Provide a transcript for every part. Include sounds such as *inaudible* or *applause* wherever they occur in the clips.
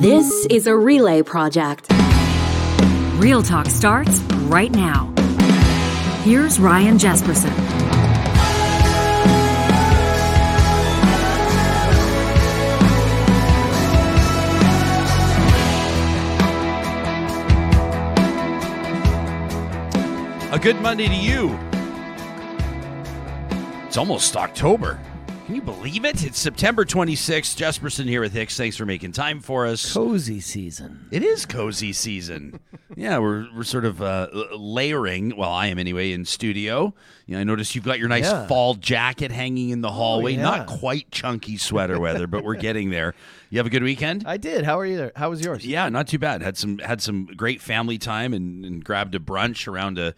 This is a relay project. Real Talk starts right now. Here's Ryan Jespersen. A good Monday to you. It's almost October. Can you believe it? It's September 26th. Jespersen here with Hicks. Thanks for making time for us. Cozy season. It is cozy season. *laughs* yeah, we're, we're sort of uh, layering, well, I am anyway, in studio. You know, I noticed you've got your nice Yeah. Oh, fall jacket hanging in the hallway. yeah. Not quite chunky sweater weather, but we're getting there. You have a good weekend? I did. How are you? There? How was yours? Yeah, not too bad. Had some had some great family time and, and grabbed a brunch around a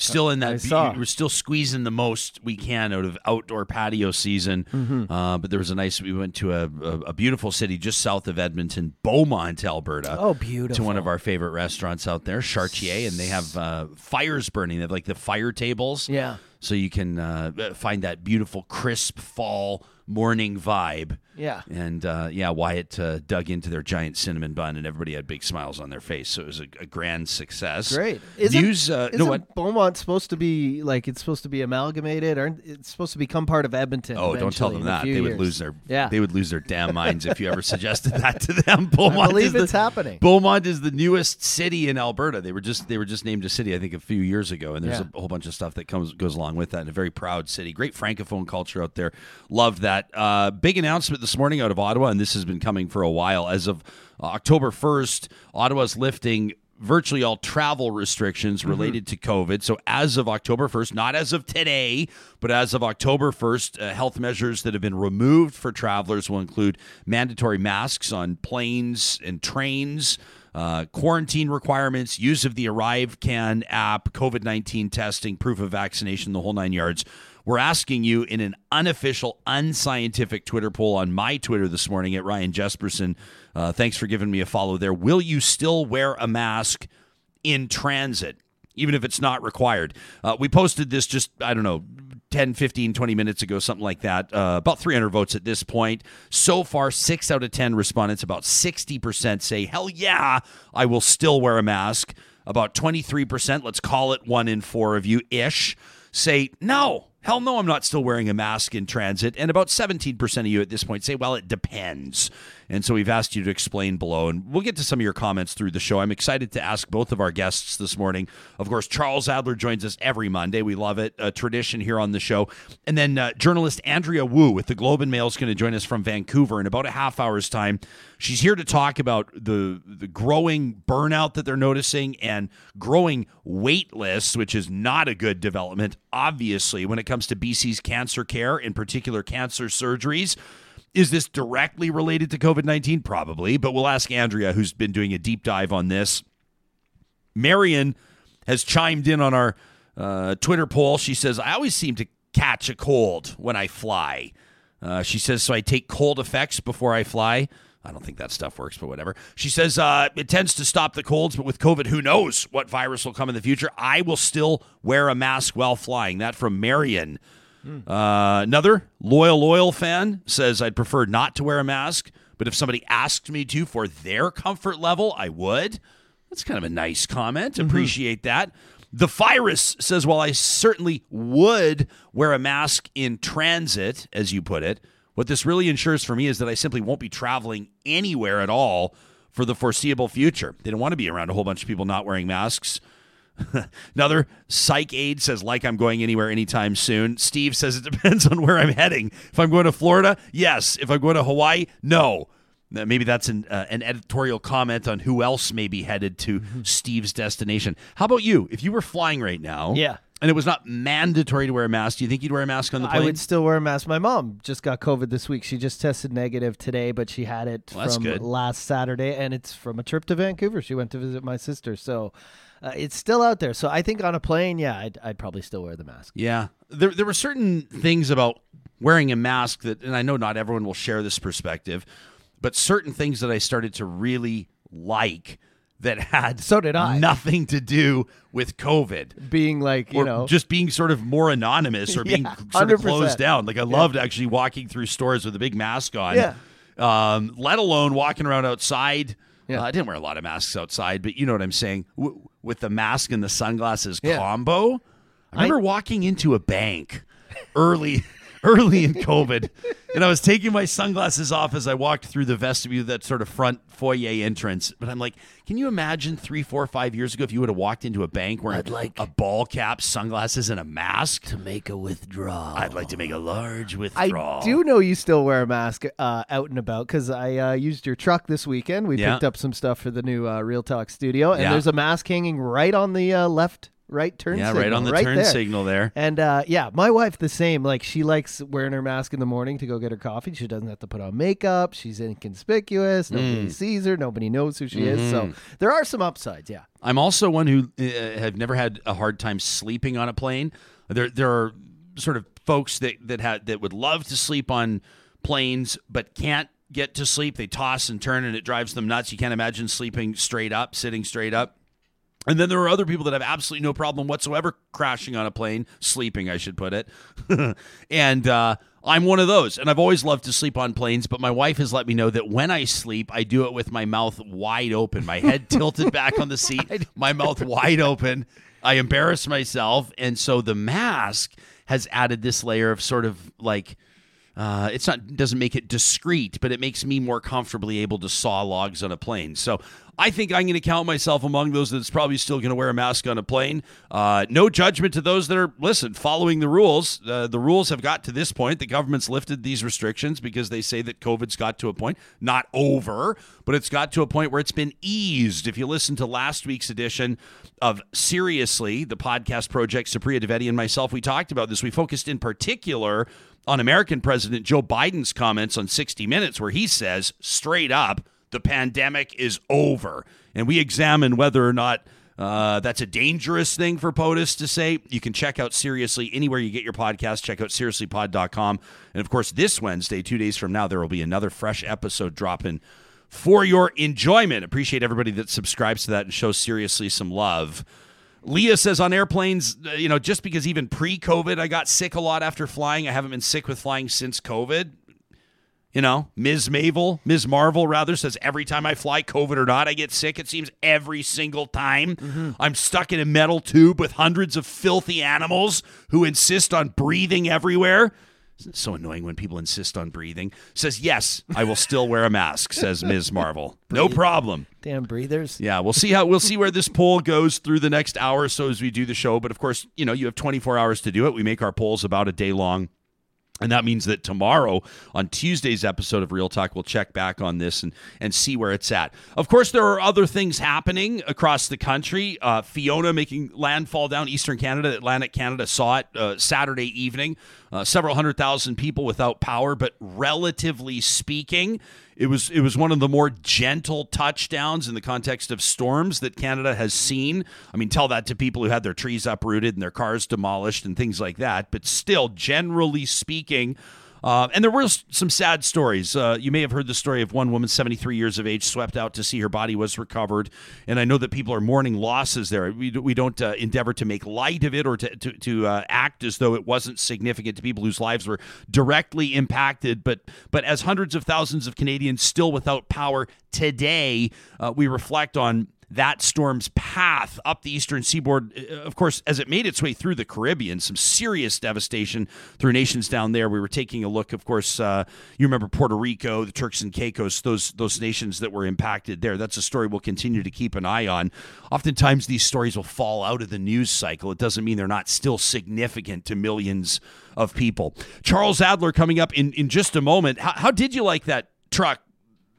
still in I that saw. we're still squeezing the most we can out of outdoor patio season. Mm-hmm. Uh, but there was a nice we went to a, a, a beautiful city just south of Edmonton, Beaumont, Alberta. Oh, beautiful To one of our favorite restaurants out there, Chartier, and they have uh, fires burning. They have like the fire tables. Yeah. So you can uh, find that beautiful crisp fall morning vibe. Yeah. And uh, yeah, Wyatt uh, dug into their giant cinnamon bun, and everybody had big smiles on their face. So it was a, a grand success. Great. Isn't, News. Uh, isn't no, what? Beaumont supposed to be like it's supposed to be amalgamated? Aren't it's supposed to become part of Edmonton? Oh, don't tell them that. They would lose their. Yeah. They would lose their damn minds if you ever suggested that to them. *laughs* Beaumont believe is it's the, happening. Beaumont is the newest city in Alberta. They were just they were just named a city I think a few years ago, and there's Yeah. a whole bunch of stuff that comes goes along with that. And a very proud city, great francophone culture out there. Love that. Uh, big announcement this morning out of Ottawa, and this has been coming for a while. As of October first, Ottawa's lifting virtually all travel restrictions related to COVID. So as of October 1st, not as of today, but as of October 1st, uh, health measures that have been removed for travelers will include mandatory masks on planes and trains. Uh, quarantine requirements, use of the ArriveCAN app, COVID 19 testing, proof of vaccination, the whole nine yards. We're asking you in an unofficial, unscientific Twitter poll on my Twitter this morning at Ryan Jespersen. Uh, thanks for giving me a follow there. Will you still wear a mask in transit, even if it's not required? Uh, we posted this just, I don't know, 10, 15, 20 minutes ago, something like that. Uh, about 300 votes at this point. So far, six out of 10 respondents, about 60% say, hell yeah, I will still wear a mask. About 23%, let's call it one in four of you ish, say, no, hell no, I'm not still wearing a mask in transit. And about 17% of you at this point say, well, it depends. And so we've asked you to explain below. And we'll get to some of your comments through the show. I'm excited to ask both of our guests this morning. Of course, Charles Adler joins us every Monday. We love it. A tradition here on the show. And then uh, journalist Andrea Woo with the Globe and Mail is going to join us from Vancouver in about a half hour's time. She's here to talk about the, the growing burnout that they're noticing and growing wait lists, which is not a good development, obviously, when it comes to BC's cancer care, in particular cancer surgeries. Is this directly related to COVID 19? Probably, but we'll ask Andrea, who's been doing a deep dive on this. Marion has chimed in on our uh, Twitter poll. She says, I always seem to catch a cold when I fly. Uh, she says, so I take Cold-FX before I fly. I don't think that stuff works, but whatever. She says uh, it tends to stop the colds, but with COVID, who knows what virus will come in the future? I will still wear a mask while flying. That from Marion. Uh, another loyal, loyal fan says I'd prefer not to wear a mask, but if somebody asked me to for their comfort level, I would. That's kind of a nice comment. Appreciate that. The virus says, while I certainly would wear a mask in transit, as you put it, what this really ensures for me is that I simply won't be traveling anywhere at all for the foreseeable future. They don't want to be around a whole bunch of people not wearing masks. *laughs* Another psych aide says, like I'm going anywhere anytime soon. Steve says it *laughs* depends on where I'm heading. If I'm going to Florida, yes. If I'm going to Hawaii, no. Maybe that's an, uh, an editorial comment on who else may be headed to Steve's destination. How about you? If you were flying right now, Yeah. and it was not mandatory to wear a mask, do you think you'd wear a mask on the plane? I would still wear a mask. My mom just got COVID this week. She just tested negative today, but she had it Well, from last Saturday, and it's from a trip to Vancouver. She went to visit my sister, so uh, it's still out there. So I think on a plane, yeah, I'd, I'd probably still wear the mask. Yeah. There, there were certain things about wearing a mask that, and I know not everyone will share this perspective, but certain things that I started to really like that had So did I. nothing to do with COVID. Being like, you or know, just being sort of more anonymous or *laughs* being Yeah, sort of 100%. closed down. Like I loved actually walking through stores with a big mask on. Yeah. Um, let alone walking around outside. Yeah. Uh, I didn't wear a lot of masks outside, but you know what I'm saying. W- with the mask and the sunglasses Yeah. combo, I remember walking into a bank early. Early in COVID, and I was taking my sunglasses off as I walked through the vestibule, that sort of front foyer entrance. But I'm like, can you imagine three, four, five years ago if you would have walked into a bank wearing I'd like- a ball cap, sunglasses, and a mask? to make a withdrawal. I'd like to make a large withdrawal. I do know you still wear a mask uh, out and about because I uh, used your truck this weekend. We Yeah. picked up some stuff for the new uh, Real Talk studio, and Yeah. there's a mask hanging right on the uh, left, right turn. Yeah, signal, right on the turn there. signal there. And uh, yeah, my wife the same. Like she likes wearing her mask in the morning to go get her coffee. She doesn't have to put on makeup. She's inconspicuous. Nobody Mm. sees her. Nobody knows who she is. Mm-hmm. So there are some upsides. Yeah. I'm also one who uh, have never had a hard time sleeping on a plane. There, there are sort of folks that that had that would love to sleep on planes, but can't get to sleep. They toss and turn, and it drives them nuts. You can't imagine sleeping straight up, sitting straight up. And then there are other people that have absolutely no problem whatsoever crashing on a plane, sleeping, I should put it. *laughs* and uh, I'm one of those. And I've always loved to sleep on planes, but my wife has let me know that when I sleep, I do it with my mouth wide open, my head *laughs* tilted back on the seat, my mouth wide open. I embarrass myself. And so the mask has added this layer of sort of like, uh, it's not doesn't make it discreet, but it makes me more comfortably able to saw logs on a plane. So I think I'm going to count myself among those that's probably still going to wear a mask on a plane. Uh, no judgment to those that are listen following the rules. Uh, the rules have got to this point. The government's lifted these restrictions because they say that COVID's got to a point, not over, but it's got to a point where it's been eased. If you listen to last week's edition of Seriously, the podcast project, Supriya Dwivedi and myself, we talked about this. We focused in particular on American President Joe Biden's comments on 60 Minutes, where he says straight up, the pandemic is over. And we examine whether or not uh, that's a dangerous thing for POTUS to say. You can check out Seriously anywhere you get your podcast. Check out seriouslypod.com. And of course, this Wednesday, two days from now, there will be another fresh episode dropping for your enjoyment. Appreciate everybody that subscribes to that and shows Seriously some love. Leah says on airplanes, uh, you know, just because even pre COVID, I got sick a lot after flying. I haven't been sick with flying since COVID. You know, Ms. Mavel, Ms. Marvel rather says every time I fly, COVID or not, I get sick. It seems every single time. Mm-hmm. I'm stuck in a metal tube with hundreds of filthy animals who insist on breathing everywhere. Isn't so annoying when people insist on breathing? Says, yes, I will still wear a mask, says Ms. Marvel. No problem. Damn breathers. Yeah, we'll see how we'll see where this poll goes through the next hour or so as we do the show. But of course, you know, you have 24 hours to do it. We make our polls about a day long. And that means that tomorrow, on Tuesday's episode of Real Talk, we'll check back on this and, and see where it's at. Of course, there are other things happening across the country. Uh, Fiona making landfall down Eastern Canada, Atlantic Canada saw it uh, Saturday evening. Uh, several hundred thousand people without power, but relatively speaking, it was it was one of the more gentle touchdowns in the context of storms that Canada has seen. I mean, tell that to people who had their trees uprooted and their cars demolished and things like that. But still, generally speaking, uh, and there were some sad stories. Uh, you may have heard the story of one woman, 73 years of age, swept out to see her body was recovered. And I know that people are mourning losses there. We, we don't uh, endeavor to make light of it or to, to, to uh, act as though it wasn't significant to people whose lives were directly impacted. But, but as hundreds of thousands of Canadians still without power today, uh, we reflect on that storm's path up the eastern seaboard. Uh, Of course, as it made its way through the Caribbean, some serious devastation through nations down there. We were taking a look, of course, uh, you remember Puerto Rico, the Turks and Caicos, those those nations that were impacted there. That's a story we'll continue to keep an eye on. Oftentimes, these stories will fall out of the news cycle. It doesn't mean they're not still significant to millions of people. Charles Adler coming up in, in just a moment. How, how did you like that truck?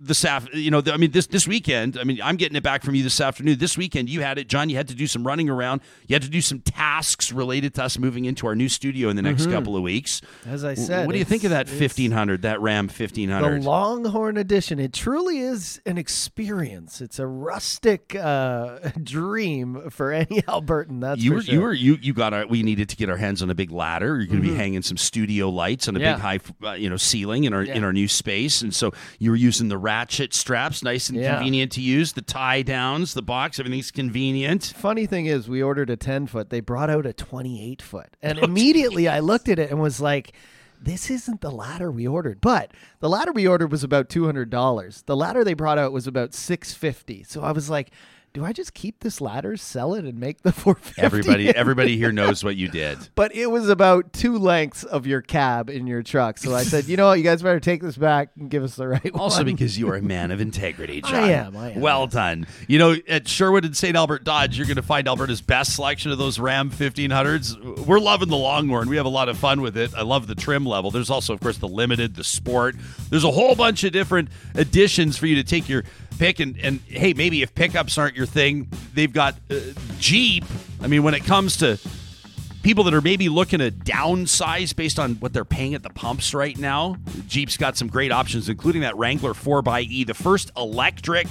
This af- you know, I mean, this this weekend. I mean, I'm getting it back from you this afternoon. This weekend, you had it, John. You had to do some running around. You had to do some tasks related to us moving into our new studio in the next couple of weeks. As I said, what do you think of that Mm-hmm. 1500? That Ram The 1500? Longhorn Edition. It truly is an experience. It's a rustic uh, *laughs* dream for any *laughs* Albertan. That's you for were sure. you were you you got our we needed to get our hands on a big ladder. You're going to be hanging some studio lights on a Mm-hmm. Yeah. big high uh, you know ceiling in our in our new space, and so you were using the ratchet straps, nice and Yeah. convenient to use. The tie downs, the box, everything's convenient. Funny thing is, we ordered a 10 foot. They brought out a 28 foot. And *laughs* immediately I looked at it and was like, this isn't the ladder we ordered. But the ladder we ordered was about two hundred dollars. The ladder they brought out was about six fifty. So I was like, do I just keep this ladder, sell it, and make the *laughs* 450? Everybody, everybody here knows what you did. *laughs* But it was about two lengths of your cab in your truck. So I said, you know what, you guys better take this back and give us the right *laughs* Also one. Also, because you are a man of integrity, John. I am, I am. Well done. You know, at Sherwood and St. Albert Dodge, you're going to find Alberta's best selection of those Ram 1500s. We're loving the Longhorn. We have a lot of fun with it. I love the trim level. There's also, of course, the Limited, the Sport. There's a whole bunch of different additions for you to take your pick. And, and hey, maybe if pickups aren't your thing, they've got uh, Jeep. I mean, when it comes to people that are maybe looking to downsize based on what they're paying at the pumps right now, Jeep's got some great options, including that Wrangler 4xE, the first electric.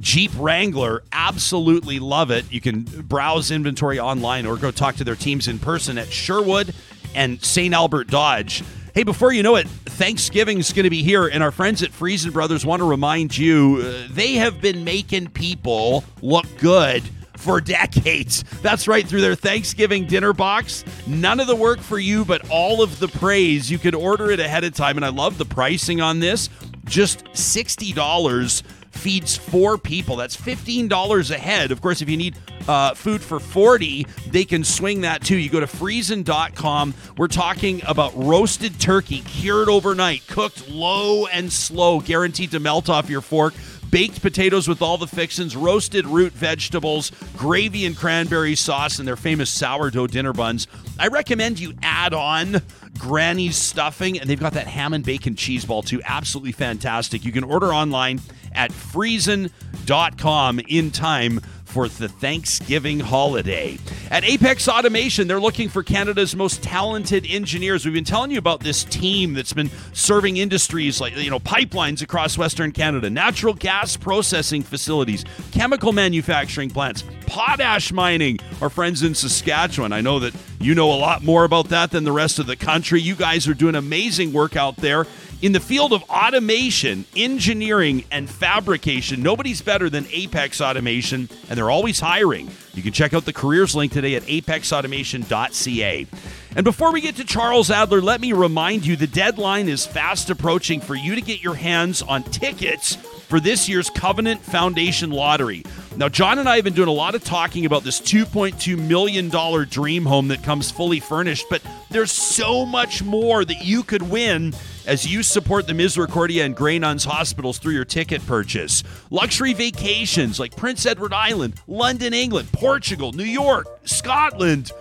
Jeep Wrangler, absolutely love it. You can browse inventory online or go talk to their teams in person at Sherwood and St. Albert Dodge. Hey, before you know it, Thanksgiving's going to be here, and our friends at Friesen Brothers want to remind you uh, they have been making people look good for *laughs* decades. That's right, through their Thanksgiving dinner box. None of the work for you, but all of the praise. You can order it ahead of time, and I love the pricing on this. Just $60 feeds four people. That's $15 a head. Of course, if you need uh, food for 40, they can swing that too. You go to friesen.com. We're talking about roasted turkey, cured overnight, cooked low and slow, guaranteed to melt off your fork baked potatoes with all the fixins, roasted root vegetables, gravy and cranberry sauce, and their famous sourdough dinner buns. I recommend you add on Granny's stuffing, and they've got that ham and bacon cheese ball too. Absolutely fantastic. You can order online at friesen.com in time for the Thanksgiving holiday. At Apex Automation, they're looking for Canada's most talented engineers. We've been telling you about this team that's been serving industries like, you know, pipelines across Western Canada, natural gas processing facilities, chemical manufacturing plants, potash mining. Our friends in Saskatchewan. I know that you know a lot more about that than the rest of the country. You guys are doing amazing work out there. In the field of automation, engineering, and fabrication, nobody's better than Apex Automation, and they're always hiring. You can check out the careers link today at apexautomation.ca. And before we get to Charles Adler, let me remind you the deadline is fast approaching for you to get your hands on tickets for this year's Covenant Foundation Lottery. Now, John and I have been doing a lot of talking about this $2.2 million dream home that comes fully furnished, but there's so much more that you could win as you support the Misericordia and Grey Nuns hospitals through your ticket purchase. Luxury vacations like Prince Edward Island, London, England, Portugal, New York, Scotland.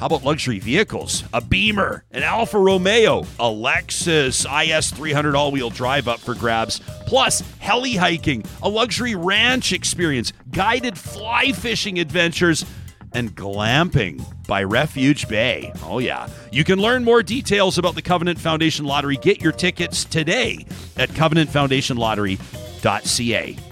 How about luxury vehicles? A Beamer, an Alfa Romeo, a Lexus IS 300 all wheel drive up for grabs, plus heli hiking, a luxury ranch experience, guided fly fishing adventures, and glamping by Refuge Bay. Oh, yeah. You can learn more details about the Covenant Foundation Lottery. Get your tickets today at covenantfoundationlottery.ca.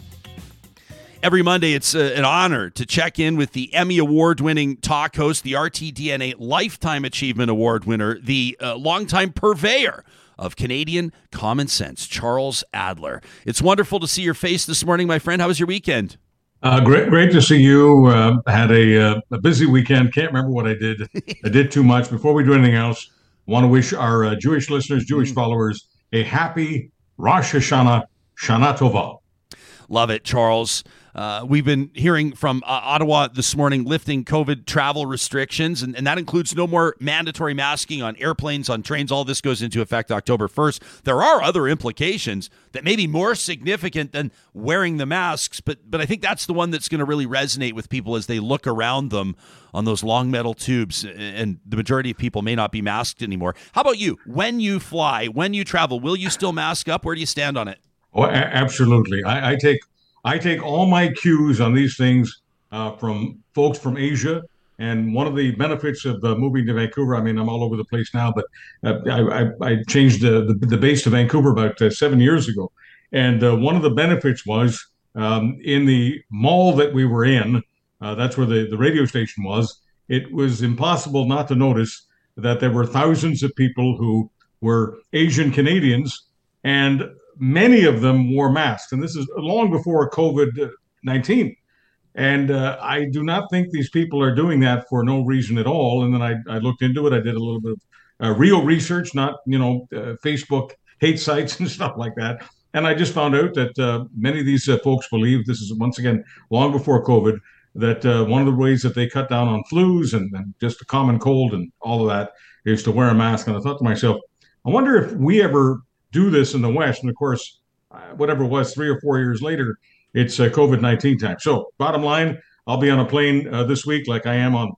Every Monday, it's uh, an honor to check in with the Emmy Award winning talk host, the RTDNA Lifetime Achievement Award winner, the uh, longtime purveyor of Canadian common sense, Charles Adler. It's wonderful to see your face this morning, my friend. How was your weekend? Uh, great, great to see you. Uh, had a, uh, a busy weekend. Can't remember what I did. *laughs* I did too much. Before we do anything else, want to wish our uh, Jewish listeners, Jewish mm. followers, a happy Rosh Hashanah, Shana Tova. Love it, Charles. Uh, we've been hearing from uh, Ottawa this morning lifting COVID travel restrictions, and, and, that includes no more mandatory masking on airplanes, on trains. All this goes into effect October 1st. There are other implications that may be more significant than wearing the masks, but, but I think that's the one that's going to really resonate with people as they look around them on those long metal tubes, and the majority of people may not be masked anymore. How about you? When you fly, when you travel, will you still mask up? Where do you stand on it? Oh, a- absolutely. I, I take I take all my cues on these things uh, from folks from Asia. And one of the benefits of uh, moving to Vancouver, I mean, I'm all over the place now, but uh, I, I, I, changed the, the, base to Vancouver about uh, seven years ago. And uh, one of the benefits was um, in the mall that we were in, uh, that's where the, the radio station was, it was impossible not to notice that there were thousands of people who were Asian Canadians. And many of them wore masks, and this is long before COVID 19. And uh, I do not think these people are doing that for no reason at all. And then I, I looked into it. I did a little bit of uh, real research, not you know uh, Facebook hate sites *laughs* and stuff like that. And I just found out that uh, many of these uh, folks believe this is once again long before COVID that uh, one of the ways that they cut down on flus and, and just a common cold and all of that is to wear a mask. And I thought to myself, I wonder if we ever do this in the West. And of course, uh, whatever it was, three or four years later, it's uh, COVID 19 time. So, bottom line, I'll be on a plane uh, this week like I am on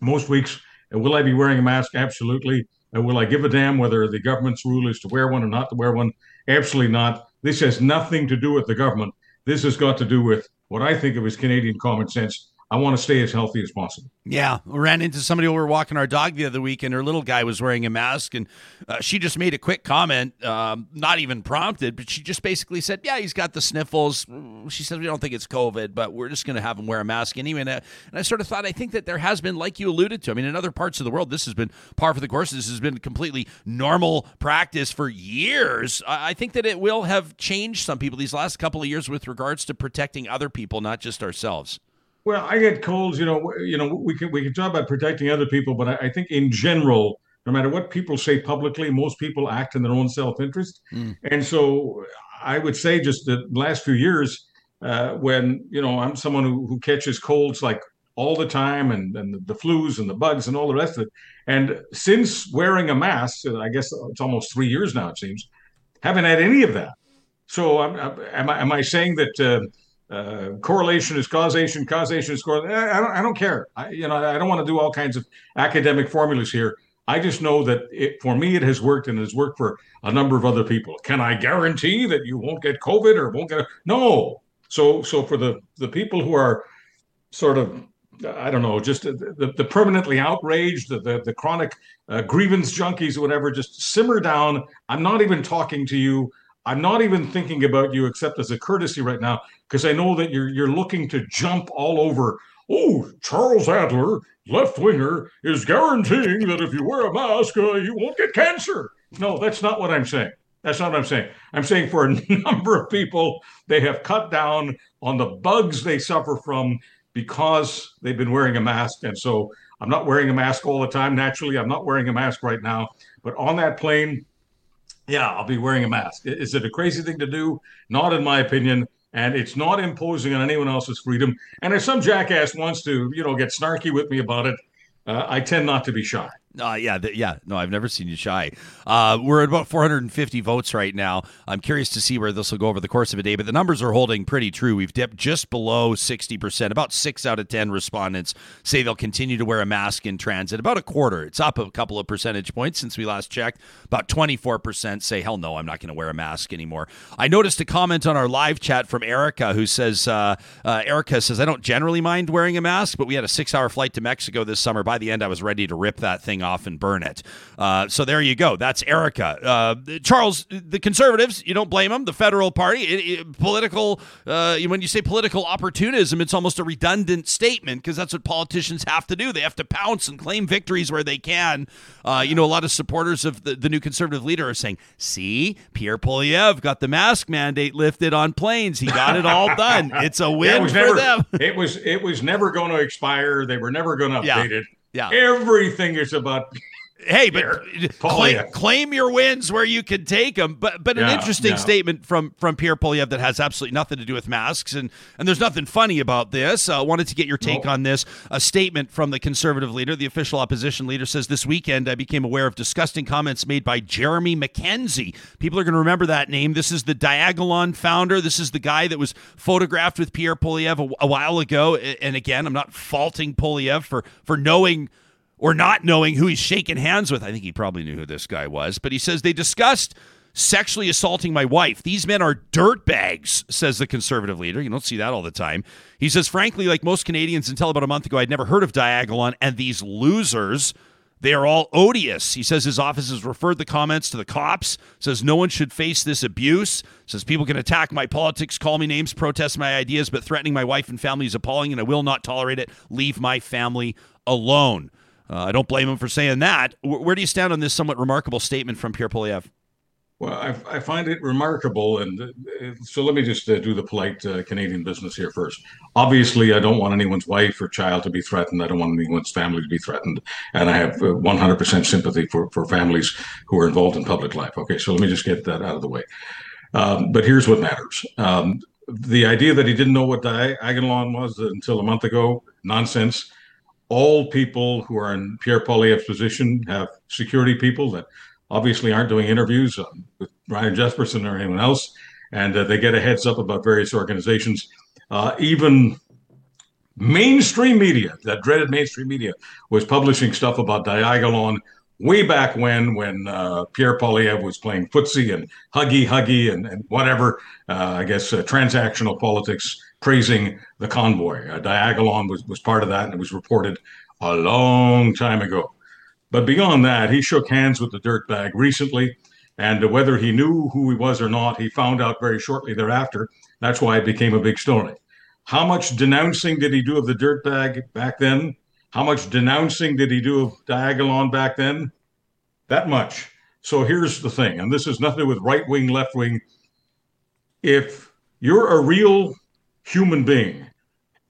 most weeks. will I be wearing a mask? Absolutely. will I give a damn whether the government's rule is to wear one or not to wear one? Absolutely not. This has nothing to do with the government. This has got to do with what I think of as Canadian common sense I want to stay as healthy as possible. Yeah, we ran into somebody we were walking our dog the other week, and her little guy was wearing a mask, and uh, she just made a quick comment, um, not even prompted, but she just basically said, "Yeah, he's got the sniffles." She said, "We don't think it's COVID, but we're just going to have him wear a mask anyway." And, uh, and I sort of thought, I think that there has been, like you alluded to, I mean, in other parts of the world, this has been par for the course. This has been completely normal practice for years. I, I think that it will have changed some people these last couple of years with regards to protecting other people, not just ourselves. Well, I get colds. You know, you know, we can we can talk about protecting other people, but I, I think in general, no matter what people say publicly, most people act in their own self interest. Mm. And so, I would say just the last few years, uh, when you know I'm someone who, who catches colds like all the time, and and the flus and the bugs and all the rest of it. And since wearing a mask, I guess it's almost three years now. It seems haven't had any of that. So, I'm, am I am I saying that? Uh, uh, correlation is causation, causation is correlation. I, don't, I don't care. I, you know, I don't want to do all kinds of academic formulas here. I just know that it, for me, it has worked and has worked for a number of other people. Can I guarantee that you won't get COVID or won't get? No. So, so for the the people who are sort of, I don't know, just the, the permanently outraged, the the, the chronic uh, grievance junkies, whatever, just simmer down. I'm not even talking to you. I'm not even thinking about you except as a courtesy right now because I know that you're you're looking to jump all over. Oh, Charles Adler, left winger, is guaranteeing that if you wear a mask, uh, you won't get cancer. No, that's not what I'm saying. That's not what I'm saying. I'm saying for a *laughs* number of people, they have cut down on the bugs they suffer from because they've been wearing a mask. And so I'm not wearing a mask all the time. Naturally, I'm not wearing a mask right now. But on that plane, yeah, I'll be wearing a mask. Is it a crazy thing to do? Not in my opinion and it's not imposing on anyone else's freedom. And if some jackass wants to, you know, get snarky with me about it, uh, I tend not to be shy. Uh, yeah, th- yeah. No, I've never seen you shy. Uh, we're at about 450 votes right now. I'm curious to see where this will go over the course of a day, but the numbers are holding pretty true. We've dipped just below 60%. About six out of 10 respondents say they'll continue to wear a mask in transit. About a quarter. It's up a couple of percentage points since we last checked. About 24% say, hell no, I'm not going to wear a mask anymore. I noticed a comment on our live chat from Erica who says, uh, uh, Erica says, I don't generally mind wearing a mask, but we had a six hour flight to Mexico this summer. By the end, I was ready to rip that thing off and burn it. Uh, so there you go. That's Erica. Uh, Charles, the conservatives, you don't blame them. The federal party, it, it, political, uh, when you say political opportunism, it's almost a redundant statement because that's what politicians have to do. They have to pounce and claim victories where they can. Uh, you know, a lot of supporters of the, the new conservative leader are saying, see, Pierre Poilievre got the mask mandate lifted on planes. He got it all done. It's a *laughs* win yeah, for never, them. *laughs* it was it was never going to expire. They were never going to update yeah. it. Yeah. Everything is about hey, but claim, claim, your wins where you can take them. But but yeah, an interesting yeah. statement from from Pierre Poilievre that has absolutely nothing to do with masks, and and there's nothing funny about this. I uh, wanted to get your take no. on this. A statement from the conservative leader, the official opposition leader, says this weekend I became aware of disgusting comments made by Jeremy Mackenzie. People are going to remember that name. This is the Diagolon founder. This is the guy that was photographed with Pierre Poilievre a, a while ago. And again, I'm not faulting Poilievre for for knowing or not knowing who he's shaking hands with. I think he probably knew who this guy was, but he says they discussed sexually assaulting my wife. These men are dirtbags, says the conservative leader. You don't see that all the time. He says, frankly, like most Canadians until about a month ago, I'd never heard of Diagolon and these losers. They are all odious. He says his office has referred the comments to the cops, says no one should face this abuse, says people can attack my politics, call me names, protest my ideas, but threatening my wife and family is appalling and I will not tolerate it. Leave my family alone. Uh, I don't blame him for saying that. W- where do you stand on this somewhat remarkable statement from Pierre Poilievre? Well, I, I, find it remarkable. And uh, so let me just uh, do the polite uh, Canadian business here first. Obviously, I don't want anyone's wife or child to be threatened. I don't want anyone's family to be threatened. And I have 100% uh, sympathy for, for families who are involved in public life. Okay, so let me just get that out of the way. Um, but here's what matters. Um, the idea that he didn't know what Diagolon was until a month ago, nonsense. All people who are in Pierre Poilievre's position have security people that obviously aren't doing interviews um, with Ryan Jespersen or anyone else, and uh, they get a heads up about various organizations. Uh, even mainstream media, that dreaded mainstream media, was publishing stuff about Diagolon way back when, when uh, Pierre Poilievre was playing footsie and huggy huggy and, and whatever. Uh, I guess uh, transactional politics praising the convoy. Uh, Diagolon was, was part of that, and it was reported a long time ago. But beyond that, he shook hands with the dirtbag recently, and whether he knew who he was or not, he found out very shortly thereafter. That's why it became a big story. How much denouncing did he do of the dirtbag back then? How much denouncing did he do of Diagolon back then? That much. So here's the thing, and this is nothing with right wing, left wing. If you're a real human being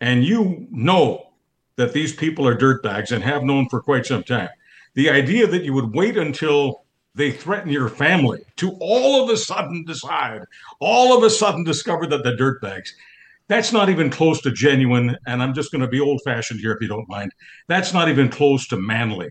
and you know that these people are dirtbags and have known for quite some time, the idea that you would wait until they threaten your family to all of a sudden decide, all of a sudden discover that they're dirtbags. That's not even close to genuine. And I'm just going to be old fashioned here if you don't mind. That's not even close to manly.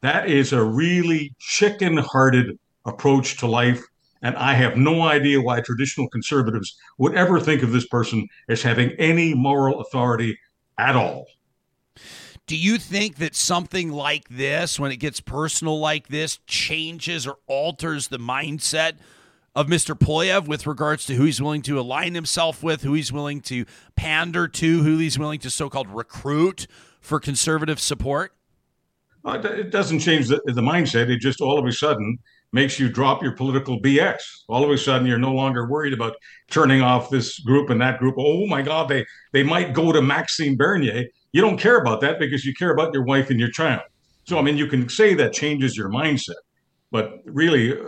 That is a really chicken hearted approach to life. And I have no idea why traditional conservatives would ever think of this person as having any moral authority at all. Do you think that something like this, when it gets personal like this, changes or alters the mindset of Mr. Poilievre with regards to who he's willing to align himself with, who he's willing to pander to, who he's willing to so called recruit for conservative support? Uh, it doesn't change the, the mindset. It just all of a sudden makes you drop your political BS. All of a sudden, you're no longer worried about turning off this group and that group. Oh my God, they they might go to Maxime Bernier. You don't care about that because you care about your wife and your child. So, I mean, you can say that changes your mindset, but really, uh,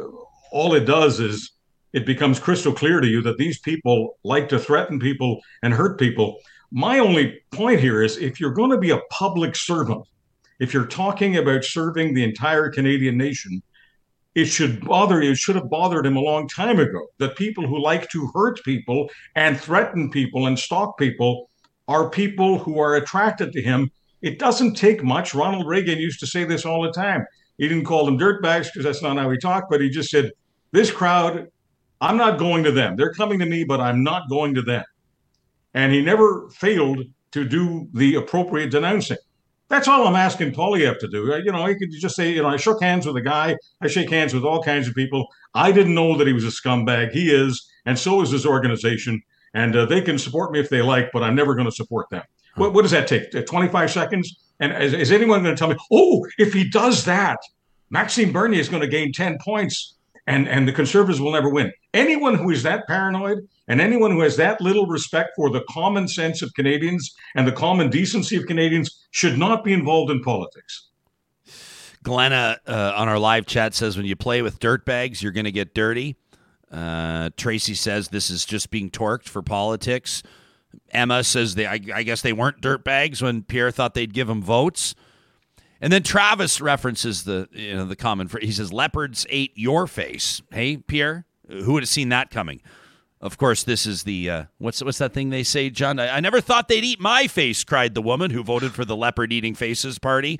all it does is it becomes crystal clear to you that these people like to threaten people and hurt people. My only point here is if you're going to be a public servant, if you're talking about serving the entire Canadian nation, it should bother you. It should have bothered him a long time ago that people who like to hurt people and threaten people and stalk people are people who are attracted to him. It doesn't take much. Ronald Reagan used to say this all the time. He didn't call them dirtbags because that's not how he talked, but he just said, This crowd, I'm not going to them. They're coming to me, but I'm not going to them. And he never failed to do the appropriate denouncing. That's all I'm asking Poilievre to do. You know, he could just say, you know, I shook hands with a guy. I shake hands with all kinds of people. I didn't know that he was a scumbag. He is, and so is his organization and uh, they can support me if they like, but I'm never going to support them. What, what, does that take? Uh, 25 seconds? And is, is anyone going to tell me, oh, if he does that, Maxime Bernier is going to gain 10 points and, and the conservatives will never win? Anyone who is that paranoid and anyone who has that little respect for the common sense of Canadians and the common decency of Canadians should not be involved in politics. Glenna uh, on our live chat says when you play with dirt bags, you're going to get dirty. Uh, Tracy says this is just being torqued for politics. Emma says they, I, I guess they weren't dirt bags when Pierre thought they'd give him votes. And then Travis references the you know the common phrase. he says leopards ate your face. Hey Pierre, who would have seen that coming? Of course, this is the uh, what's what's that thing they say, John? I, I never thought they'd eat my face," cried the woman who voted for the leopard eating faces party.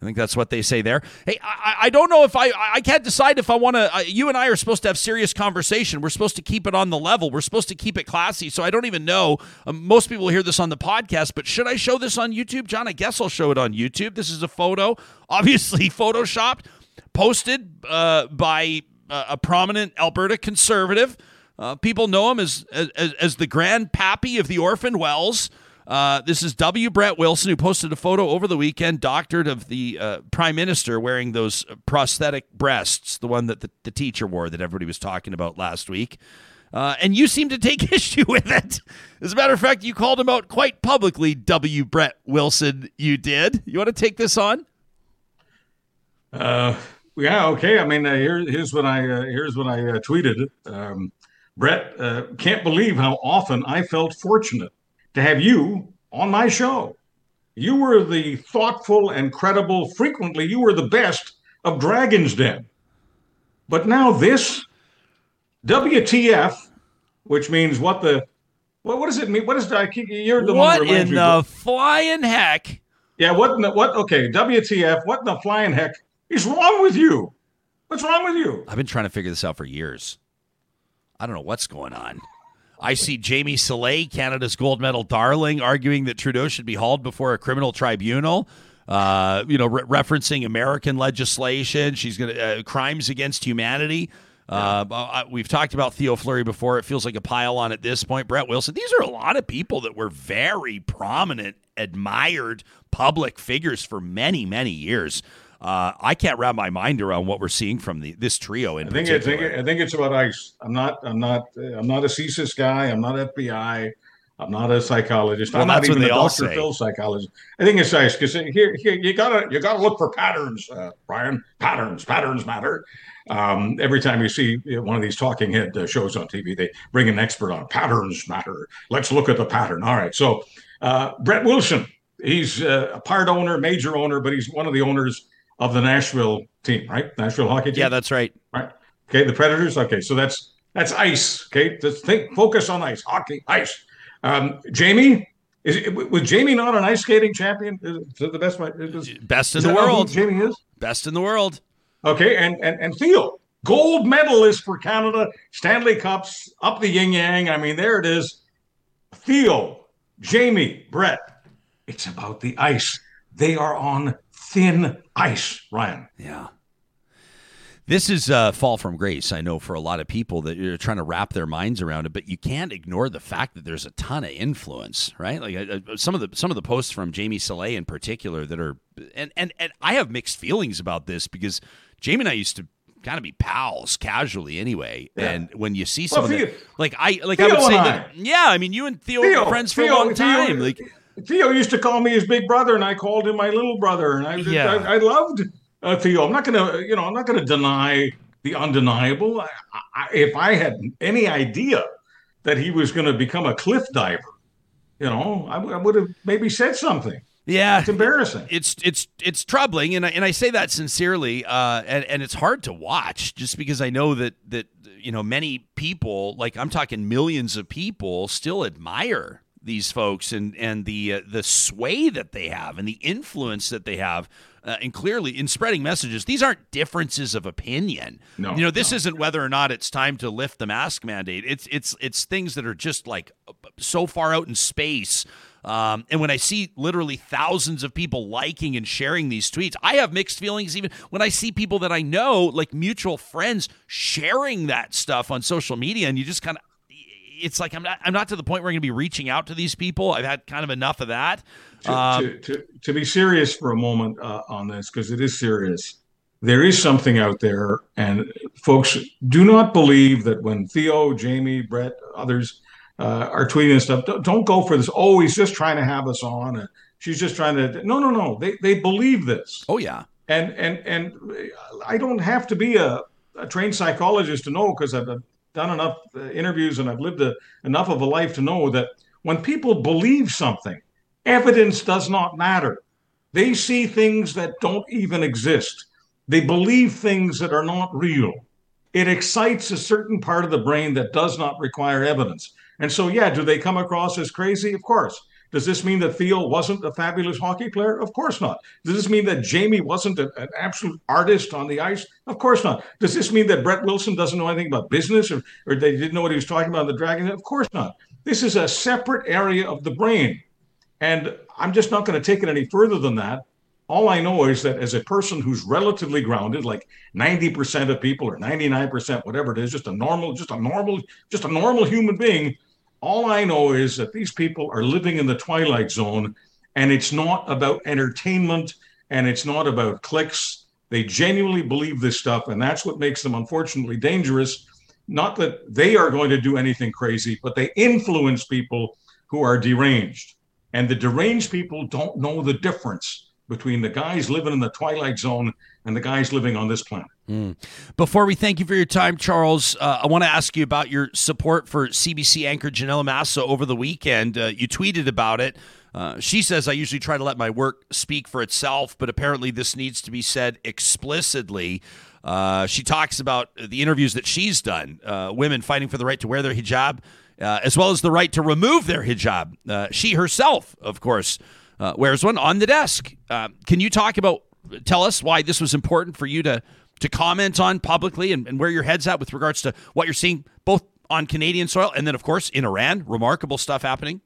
I think that's what they say there. Hey, I, I don't know if I I can't decide if I want to. Uh, you and I are supposed to have serious conversation. We're supposed to keep it on the level. We're supposed to keep it classy. So I don't even know. Um, most people hear this on the podcast, but should I show this on YouTube, John? I guess I'll show it on YouTube. This is a photo, *laughs* obviously photoshopped, posted uh, by uh, a prominent Alberta conservative. Uh, people know him as, as as the Grand Pappy of the Orphan Wells. Uh, this is W. Brett Wilson, who posted a photo over the weekend, doctored of the uh, prime minister wearing those prosthetic breasts, the one that the, the teacher wore that everybody was talking about last week. Uh, and you seem to take *laughs* issue with it. As a matter of fact, you called him out quite publicly, W. Brett Wilson. You did. You want to take this on? Uh, Yeah, okay. I mean, uh, here, here's what I uh, here's what I uh, tweeted. Um, Brett, uh, can't believe how often I felt fortunate to have you on my show. You were the thoughtful and credible. Frequently, you were the best of Dragon's Den. But now this, WTF, which means what the, what, what does it mean? What is that? You're the what one who in reminds me the of- flying heck? Yeah, what in the, what? Okay, WTF? What in the flying heck is wrong with you? What's wrong with you? I've been trying to figure this out for years. I don't know what's going on. I see Jamie Salé, Canada's gold medal darling, arguing that Trudeau should be hauled before a criminal tribunal. Uh, you know, re- referencing American legislation. She's going to uh, crimes against humanity. Uh, uh, we've talked about Theo Fleury before. It feels like a pile on at this point. Brett Wilson. These are a lot of people that were very prominent, admired public figures for many, many years. Uh, I can't wrap my mind around what we're seeing from the, this trio in I think, I think I think it's about ICE. I'm not I'm not I'm not a CSIS guy. I'm not FBI. I'm not a psychologist. Well, I'm not even a Dr. Phil psychologist. I think it's ICE because here, here you gotta you gotta look for patterns, uh, Brian. Patterns, patterns matter. Um, every time you see one of these talking head uh, shows on TV, they bring an expert on patterns matter. Let's look at the pattern. All right. So uh, Brett Wilson, he's uh, a part owner, major owner, but he's one of the owners of the Nashville team, right? Nashville hockey team. Yeah, that's right. Right. Okay. The Predators. Okay. So that's that's ice. Okay. Just think. Focus on ice. Hockey. Ice. Um, Jamie. Is it, was Jamie not an ice skating champion? Is it the best? Is, Best in the that not who world. Jamie is. Best in the world. Okay. And and and Theo, gold medalist for Canada, Stanley Cups, up the yin yang. I mean, there it is. Theo, Jamie, Brett. It's about the ice. They are on thin ice, Ryan. Yeah. This is uh, fall from grace. I know for a lot of people that you're trying to wrap their minds around it, but you can't ignore the fact that there's a ton of influence, right? Like uh, some of the some of the posts from Jamie Salé in particular that are, and and and I have mixed feelings about this because Jamie and I used to kind of be pals casually anyway, Yeah. and when you see Well, someone that, Theo- like I like Theo I would say and that, yeah, I mean you and Theo, Theo, were friends for Theo, a long Theo- time, like Theo used to call me his big brother, and I called him my little brother, and I Yeah. I, I loved uh, Theo. I'm not gonna, you know, I'm not gonna deny the undeniable. I, I, if I had any idea that he was going to become a cliff diver, you know, I, would have maybe said something. yeah, It's embarrassing. it's it's it's troubling, and I, and I say that sincerely, uh, and and it's hard to watch just because I know that that you know many people, like I'm talking millions of people, still admire these folks and and the uh, the sway that they have and the influence that they have. Uh, and clearly, in spreading messages, these aren't differences of opinion. No, you know, this no. isn't whether or not it's time to lift the mask mandate. It's it's it's things that are just like so far out in space. Um, and when I see literally thousands of people liking and sharing these tweets, I have mixed feelings. Even when I see people that I know, like mutual friends, sharing that stuff on social media, and you just kind of. It's like I'm not. I'm not to the point where I'm going to be reaching out to these people. I've had kind of enough of that. to, Um, to, to, to be serious for a moment uh, on this, because it is serious, there is something out there, and folks do not believe that when Theo, Jamie, Brett, others uh, are tweeting and stuff, don't, don't go for this. Oh, he's just trying to have us on. And she's just trying to. No, no, no. They they believe this, oh yeah, and and and I don't have to be a, a trained psychologist to know because I've done enough uh, interviews and I've lived a, enough of a life to know that when people believe something evidence does not matter. They see things that don't even exist. They believe things that are not real. It excites a certain part of the brain that does not require evidence. And so, yeah, do they come across as crazy? Of course. Does this mean that Theo wasn't a fabulous hockey player? Of course not. Does this mean that Jamie wasn't a- an absolute artist on the ice? Of course not. Does this mean that Brett Wilson doesn't know anything about business or, or they didn't know what he was talking about in the Dragon? Of course not. This is a separate area of the brain. And I'm just not going to take it any further than that. All I know is that as a person who's relatively grounded, like 90% of people or 99%, whatever it is, just a normal, just a normal, just a normal human being, all I know is that these people are living in the twilight zone and it's not about entertainment and it's not about clicks. They genuinely believe this stuff, and that's what makes them unfortunately dangerous. Not that they are going to do anything crazy, but they influence people who are deranged. And the deranged people don't know the difference between the guys living in the twilight zone and the guys living on this planet. Mm. Before we thank you for your time, Charles, uh, I want to ask you about your support for CBC anchor Ginella Massa over the weekend. Uh, you tweeted about it. Uh, she says, I usually try to let my work speak for itself, but apparently this needs to be said explicitly. Uh, she talks about the interviews that she's done, uh, women fighting for the right to wear their hijab, uh, as well as the right to remove their hijab. she herself, of course, wears one on the desk. can you talk about, tell us why this was important for you to, to comment on publicly and, and where your head's at with regards to what you're seeing both on Canadian soil and then, of course, in Iran? Remarkable stuff happening.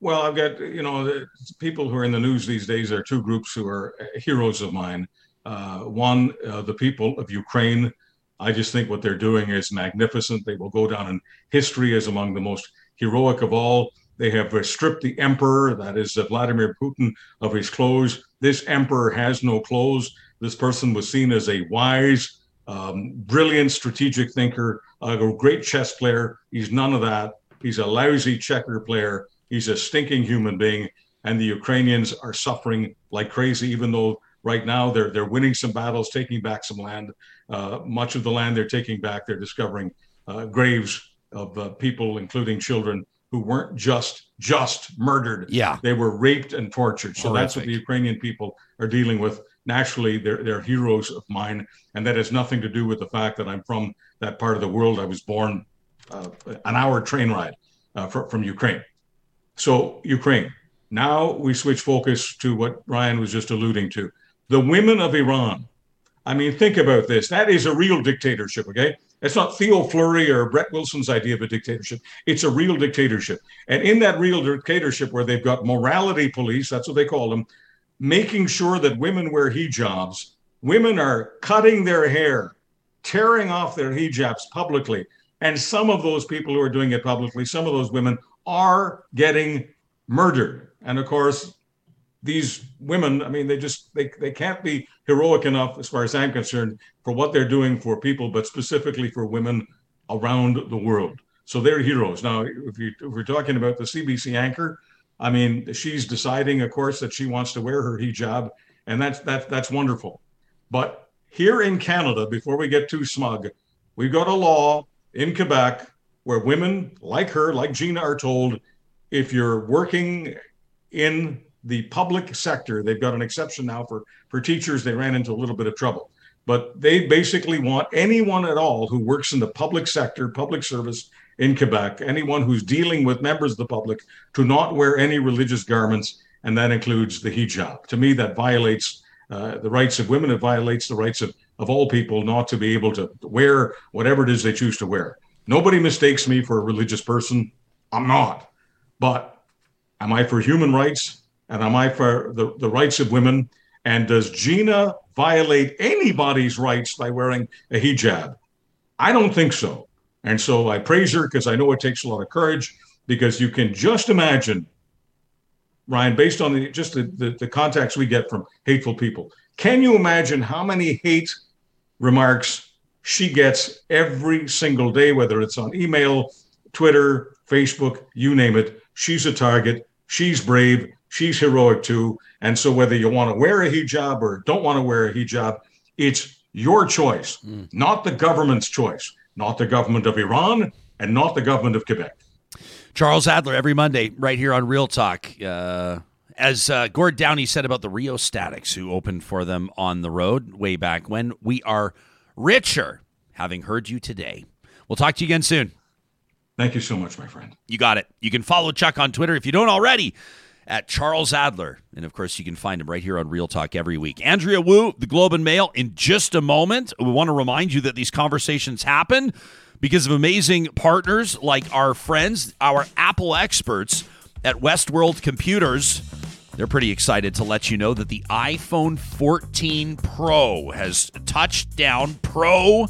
Well, I've got, you know, people who are in the news these days are two groups who are heroes of mine. Uh, one, uh, the people of Ukraine. I just think what they're doing is magnificent. They will go down in history as among the most heroic of all. They have stripped the emperor, that is uh, Vladimir Putin, of his clothes. This emperor has no clothes. This person was seen as a wise, um, brilliant strategic thinker, a great chess player. He's none of that. He's a lousy checker player He's a stinking human being, and the Ukrainians are suffering like crazy. Even though right now they're they're winning some battles, taking back some land. Uh, much of the land they're taking back, they're discovering uh, graves of uh, people, including children, who weren't just just murdered. Yeah, they were raped and tortured. So Horrific. that's what the Ukrainian people are dealing with. Naturally, they're they're heroes of mine, and that has nothing to do with the fact that I'm from that part of the world. I was born uh, an hour train ride uh, from, from Ukraine. So, Ukraine. Now we switch focus to what Ryan was just alluding to. The women of Iran. I mean, think about this. That is a real dictatorship, okay? It's not Theo Fleury or Brett Wilson's idea of a dictatorship. It's a real dictatorship. And in that real dictatorship, where they've got morality police, that's what they call them, making sure that women wear hijabs, women are cutting their hair, tearing off their hijabs publicly. And some of those people who are doing it publicly, some of those women are getting murdered. And of course, these women, I mean, they just they, they can't be heroic enough, as far as I'm concerned, for what they're doing for people, but specifically for women around the world. So they're heroes. Now, if, you, if we're talking about the CBC anchor, I mean, she's deciding, of course, that she wants to wear her hijab, and that's that's that's wonderful. But here in Canada, before we get too smug, we've got a law in Quebec where women like her, like Gina, are told if you're working in the public sector, they've got an exception now for, for teachers. They ran into a little bit of trouble. But they basically want anyone at all who works in the public sector, public service in Quebec, anyone who's dealing with members of the public, to not wear any religious garments, and that includes the hijab. To me, that violates uh, the rights of women. It violates the rights of, of all people not to be able to wear whatever it is they choose to wear. Nobody mistakes me for a religious person. I'm not. But am I for human rights? And am I for the, the rights of women? And does Gina violate anybody's rights by wearing a hijab? I don't think so. And so I praise her because I know it takes a lot of courage because you can just imagine, Ryan, based on the, just the, the, the contacts we get from hateful people, can you imagine how many hate remarks she gets every single day, whether it's on email, Twitter, Facebook, you name it. She's a target. She's brave. She's heroic too. And so, whether you want to wear a hijab or don't want to wear a hijab, it's your choice, mm. not the government's choice, not the government of Iran and not the government of Quebec. Charles Adler, every Monday, right here on Real Talk. Uh, as uh, Gord Downie said about the Rheostatics, who opened for them on the road way back when, we are richer having heard you today. We'll talk to you again soon. Thank you so much, my friend. You got it. You can follow Chuck on Twitter if you don't already at Charles Adler. And of course, you can find him right here on Real Talk every week. Andrea Woo, the Globe and Mail, in just a moment. We want to remind you that these conversations happen because of amazing partners like our friends, our Apple experts at Westworld Computers. They're pretty excited to let you know that the iPhone 14 Pro has touched down Pro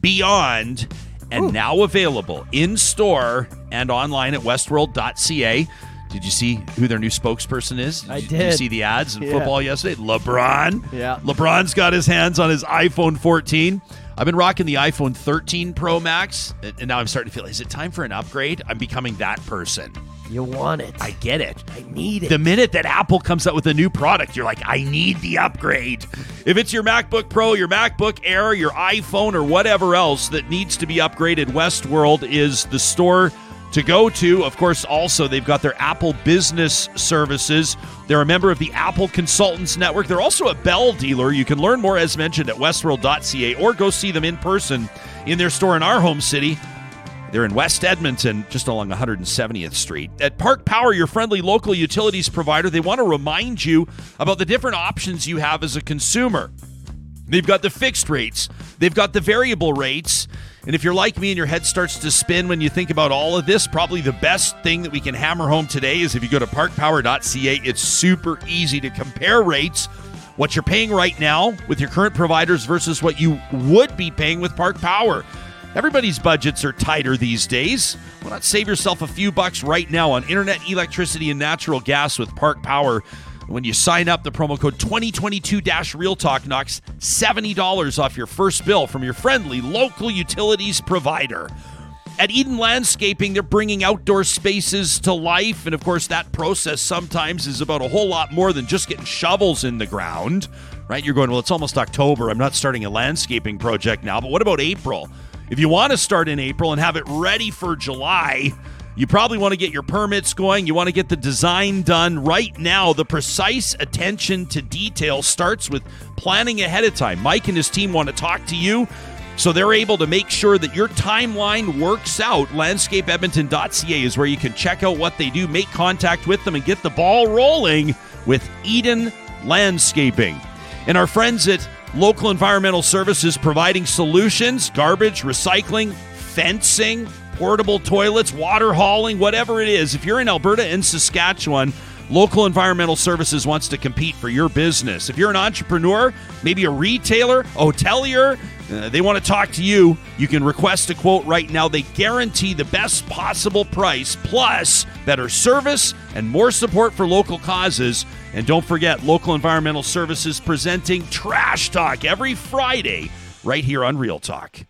Beyond and Ooh. now available in store and online at westworld.ca. Did you see who their new spokesperson is? Did I did. did. You see the ads in yeah. football yesterday? LeBron. Yeah. LeBron's got his hands on his iPhone 14. I've been rocking the iPhone 13 Pro Max, and now I'm starting to feel is it time for an upgrade? I'm becoming that person. You want it. I get it. I need it. The minute that Apple comes out with a new product, you're like, I need the upgrade. If it's your MacBook Pro, your MacBook Air, your iPhone, or whatever else that needs to be upgraded, Westworld is the store to go to. Of course, also, they've got their Apple Business Services. They're a member of the Apple Consultants Network. They're also a Bell dealer. You can learn more, as mentioned, at westworld.ca or go see them in person in their store in our home city. They're in West Edmonton, just along 170th Street. At Park Power, your friendly local utilities provider, they want to remind you about the different options you have as a consumer. They've got the fixed rates, they've got the variable rates. And if you're like me and your head starts to spin when you think about all of this, probably the best thing that we can hammer home today is if you go to parkpower.ca, it's super easy to compare rates, what you're paying right now with your current providers versus what you would be paying with Park Power. Everybody's budgets are tighter these days. Why not save yourself a few bucks right now on internet, electricity, and natural gas with Park Power? When you sign up, the promo code 2022 Real Talk knocks $70 off your first bill from your friendly local utilities provider. At Eden Landscaping, they're bringing outdoor spaces to life. And of course, that process sometimes is about a whole lot more than just getting shovels in the ground, right? You're going, well, it's almost October. I'm not starting a landscaping project now. But what about April? If you want to start in April and have it ready for July, you probably want to get your permits going. You want to get the design done right now. The precise attention to detail starts with planning ahead of time. Mike and his team want to talk to you so they're able to make sure that your timeline works out. Landscapeedmonton.ca is where you can check out what they do, make contact with them, and get the ball rolling with Eden Landscaping. And our friends at Local Environmental Services providing solutions, garbage, recycling, fencing, portable toilets, water hauling, whatever it is. If you're in Alberta and Saskatchewan, Local Environmental Services wants to compete for your business. If you're an entrepreneur, maybe a retailer, hotelier, uh, they want to talk to you. You can request a quote right now. They guarantee the best possible price, plus better service and more support for local causes. And don't forget, Local Environmental Services presenting Trash Talk every Friday right here on Real Talk.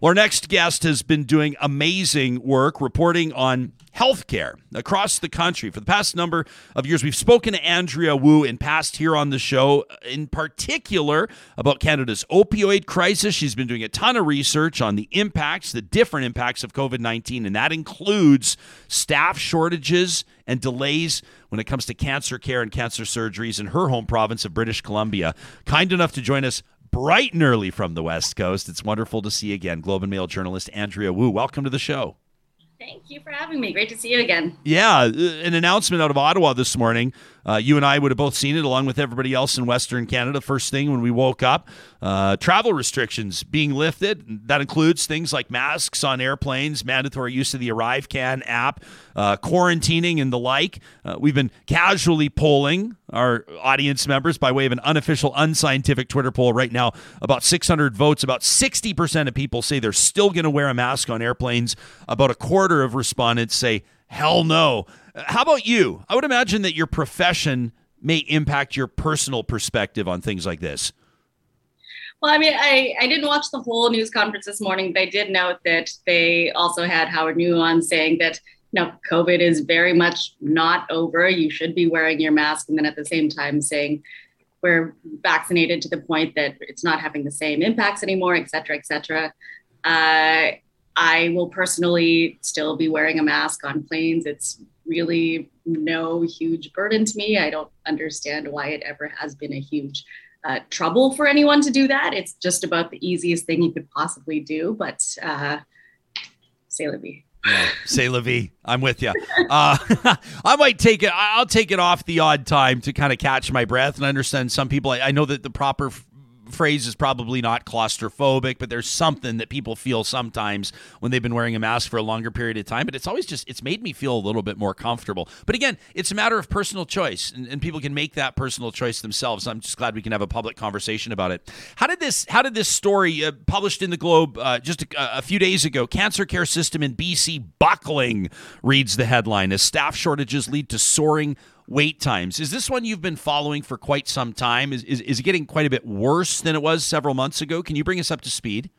Well, our next guest has been doing amazing work reporting on healthcare across the country for the past number of years. We've spoken to Andrea Woo in past here on the show, in particular about Canada's opioid crisis. She's been doing a ton of research on the impacts, the different impacts of COVID 19, and that includes staff shortages and delays when it comes to cancer care and cancer surgeries in her home province of British Columbia. Kind enough to join us bright and early from the West Coast. It's wonderful to see you again. Globe and Mail journalist Andrea Woo. Welcome to the show. Thank you for having me. Great to see you again. Yeah, uh, an announcement out of Ottawa this morning. Uh, you and I would have both seen it along with everybody else in Western Canada. First thing when we woke up, uh, travel restrictions being lifted. That includes things like masks on airplanes, mandatory use of the ArriveCAN app, uh, quarantining, and the like. Uh, we've been casually polling our audience members by way of an unofficial, unscientific Twitter poll right now. About 600 votes. About 60% of people say they're still going to wear a mask on airplanes. About a quarter of respondents say, hell no. How about you? I would imagine that your profession may impact your personal perspective on things like this. Well, I mean, I, I didn't watch the whole news conference this morning, but I did note that they also had Howard Njoo on saying that you know COVID is very much not over. You should be wearing your mask, and then at the same time saying we're vaccinated to the point that it's not having the same impacts anymore, et cetera, et cetera. Uh, I will personally still be wearing a mask on planes. It's really no huge burden to me. I don't understand why it ever has been a huge uh, trouble for anyone to do that. It's just about the easiest thing you could possibly do. But uh, say vie. *sighs* Say vie. I'm with you. Uh, *laughs* I might take it. I'll take it off the odd time to kind of catch my breath. And understand some people. I, I know that the proper phrase is probably not claustrophobic, but there's something that people feel sometimes when they've been wearing a mask for a longer period of time. But it's always just, it's made me feel a little bit more comfortable. But again, it's a matter of personal choice, and, and people can make that personal choice themselves. I'm just glad we can have a public conversation about it. How did this, how did this story uh, published in the Globe uh, just a, a few days ago, cancer care system in BC buckling, reads the headline as staff shortages lead to soaring wait times. Is this one you've been following for quite some time? Is, is, is it getting quite a bit worse than it was several months ago? Can you bring us up to speed?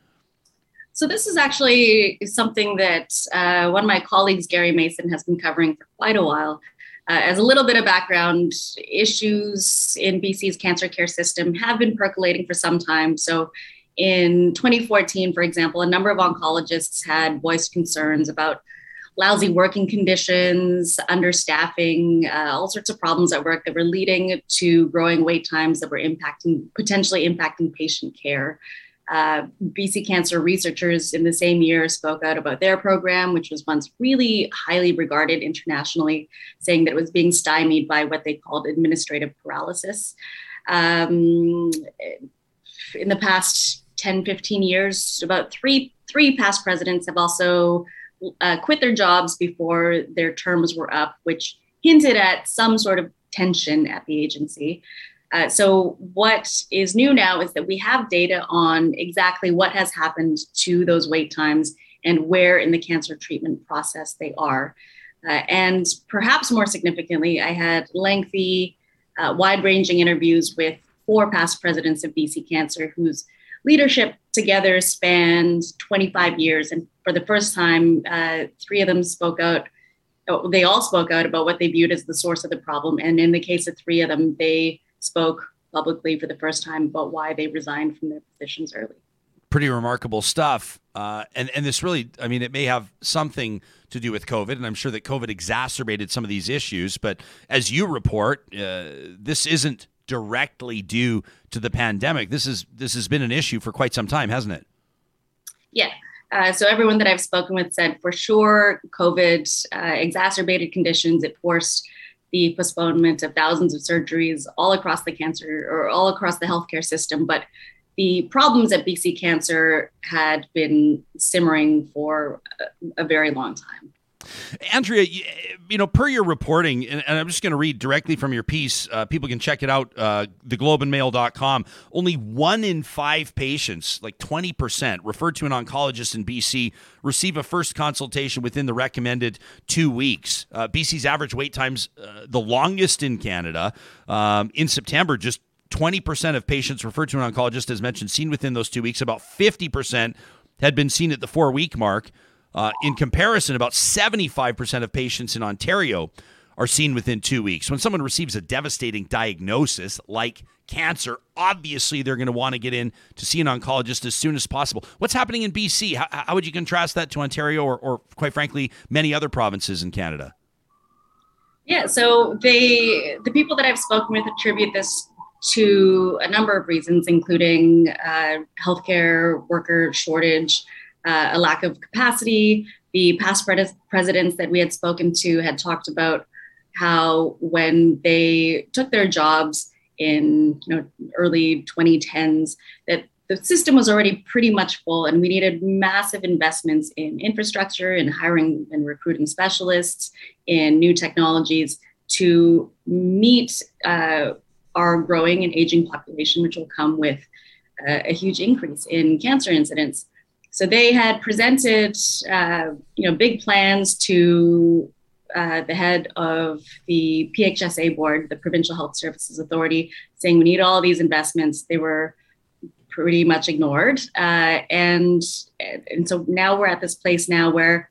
So this is actually something that uh, one of my colleagues, Gary Mason, has been covering for quite a while. Uh, as a little bit of background, issues in BC's cancer care system have been percolating for some time. So in 2014, for example, a number of oncologists had voiced concerns about lousy working conditions, understaffing, uh, all sorts of problems at work that were leading to growing wait times that were impacting, potentially impacting patient care. Uh, BC Cancer researchers in the same year spoke out about their program, which was once really highly regarded internationally, saying that it was being stymied by what they called administrative paralysis. Um, in the past 10, 15 years, about three, three past presidents have also uh, quit their jobs before their terms were up, which hinted at some sort of tension at the agency. Uh, so, what is new now is that we have data on exactly what has happened to those wait times and where in the cancer treatment process they are. Uh, and perhaps more significantly, I had lengthy, uh, wide ranging interviews with four past presidents of BC Cancer whose leadership together spanned 25 years. And for the first time, uh, three of them spoke out. Oh, they all spoke out about what they viewed as the source of the problem. And in the case of three of them, they spoke publicly for the first time about why they resigned from their positions early. Pretty remarkable stuff. Uh, and, and this really, I mean, it may have something to do with COVID, and I'm sure that COVID exacerbated some of these issues. But as you report, uh, this isn't directly due to the pandemic. This is this has been an issue for quite some time, hasn't it? Yeah. Uh, so everyone that I've spoken with said for sure COVID uh, exacerbated conditions. It forced the postponement of thousands of surgeries all across the cancer or all across the healthcare system. But the problems at BC Cancer had been simmering for a, a very long time. Andrea, you know, per your reporting, and, I'm just going to read directly from your piece. Uh, people can check it out, uh, theglobeandmail.com. Only one in five patients, like 20%, referred to an oncologist in BC, receive a first consultation within the recommended two weeks. Uh, BC's average wait times, uh, the longest in Canada. Um, in September, just 20% of patients referred to an oncologist, as mentioned, seen within those two weeks. About 50% had been seen at the four week mark. Uh, in comparison, about 75% of patients in Ontario are seen within two weeks. When someone receives a devastating diagnosis like cancer, obviously they're going to want to get in to see an oncologist as soon as possible. What's happening in BC? How, how would you contrast that to Ontario or, or, quite frankly, many other provinces in Canada? Yeah, so they the people that I've spoken with attribute this to a number of reasons, including uh, healthcare worker shortage, uh, a lack of capacity. The past pre- presidents that we had spoken to had talked about how when they took their jobs in you know early 2010s that the system was already pretty much full and we needed massive investments in infrastructure in hiring and recruiting specialists in new technologies to meet uh, our growing and aging population which will come with uh, a huge increase in cancer incidence so they had presented, uh, you know, big plans to uh, the head of the PHSA board, the Provincial Health Services Authority, saying we need all these investments. They were pretty much ignored, uh, and and so now we're at this place now where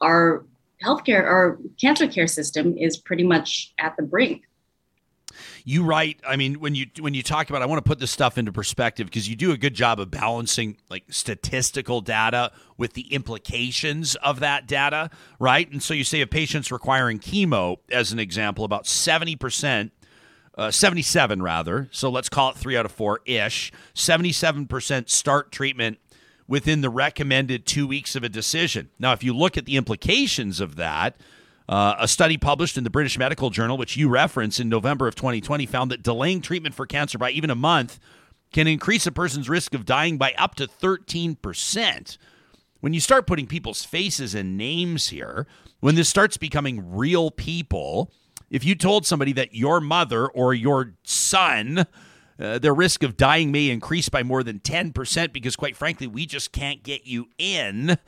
our healthcare, our cancer care system is pretty much at the brink you write i mean when you when you talk about i want to put this stuff into perspective because you do a good job of balancing like statistical data with the implications of that data right? And so you say of patients requiring chemo as an example about 70% uh, 77 rather so let's call it 3 out of 4 ish 77% start treatment within the recommended 2 weeks of a decision. Now if you look at the implications of that uh, a study published in the British Medical Journal, which you reference in November of 2020, found that delaying treatment for cancer by even a month can increase a person's risk of dying by up to 13%. When you start putting people's faces and names here, when this starts becoming real people, if you told somebody that your mother or your son, uh, their risk of dying may increase by more than 10% because, quite frankly, we just can't get you in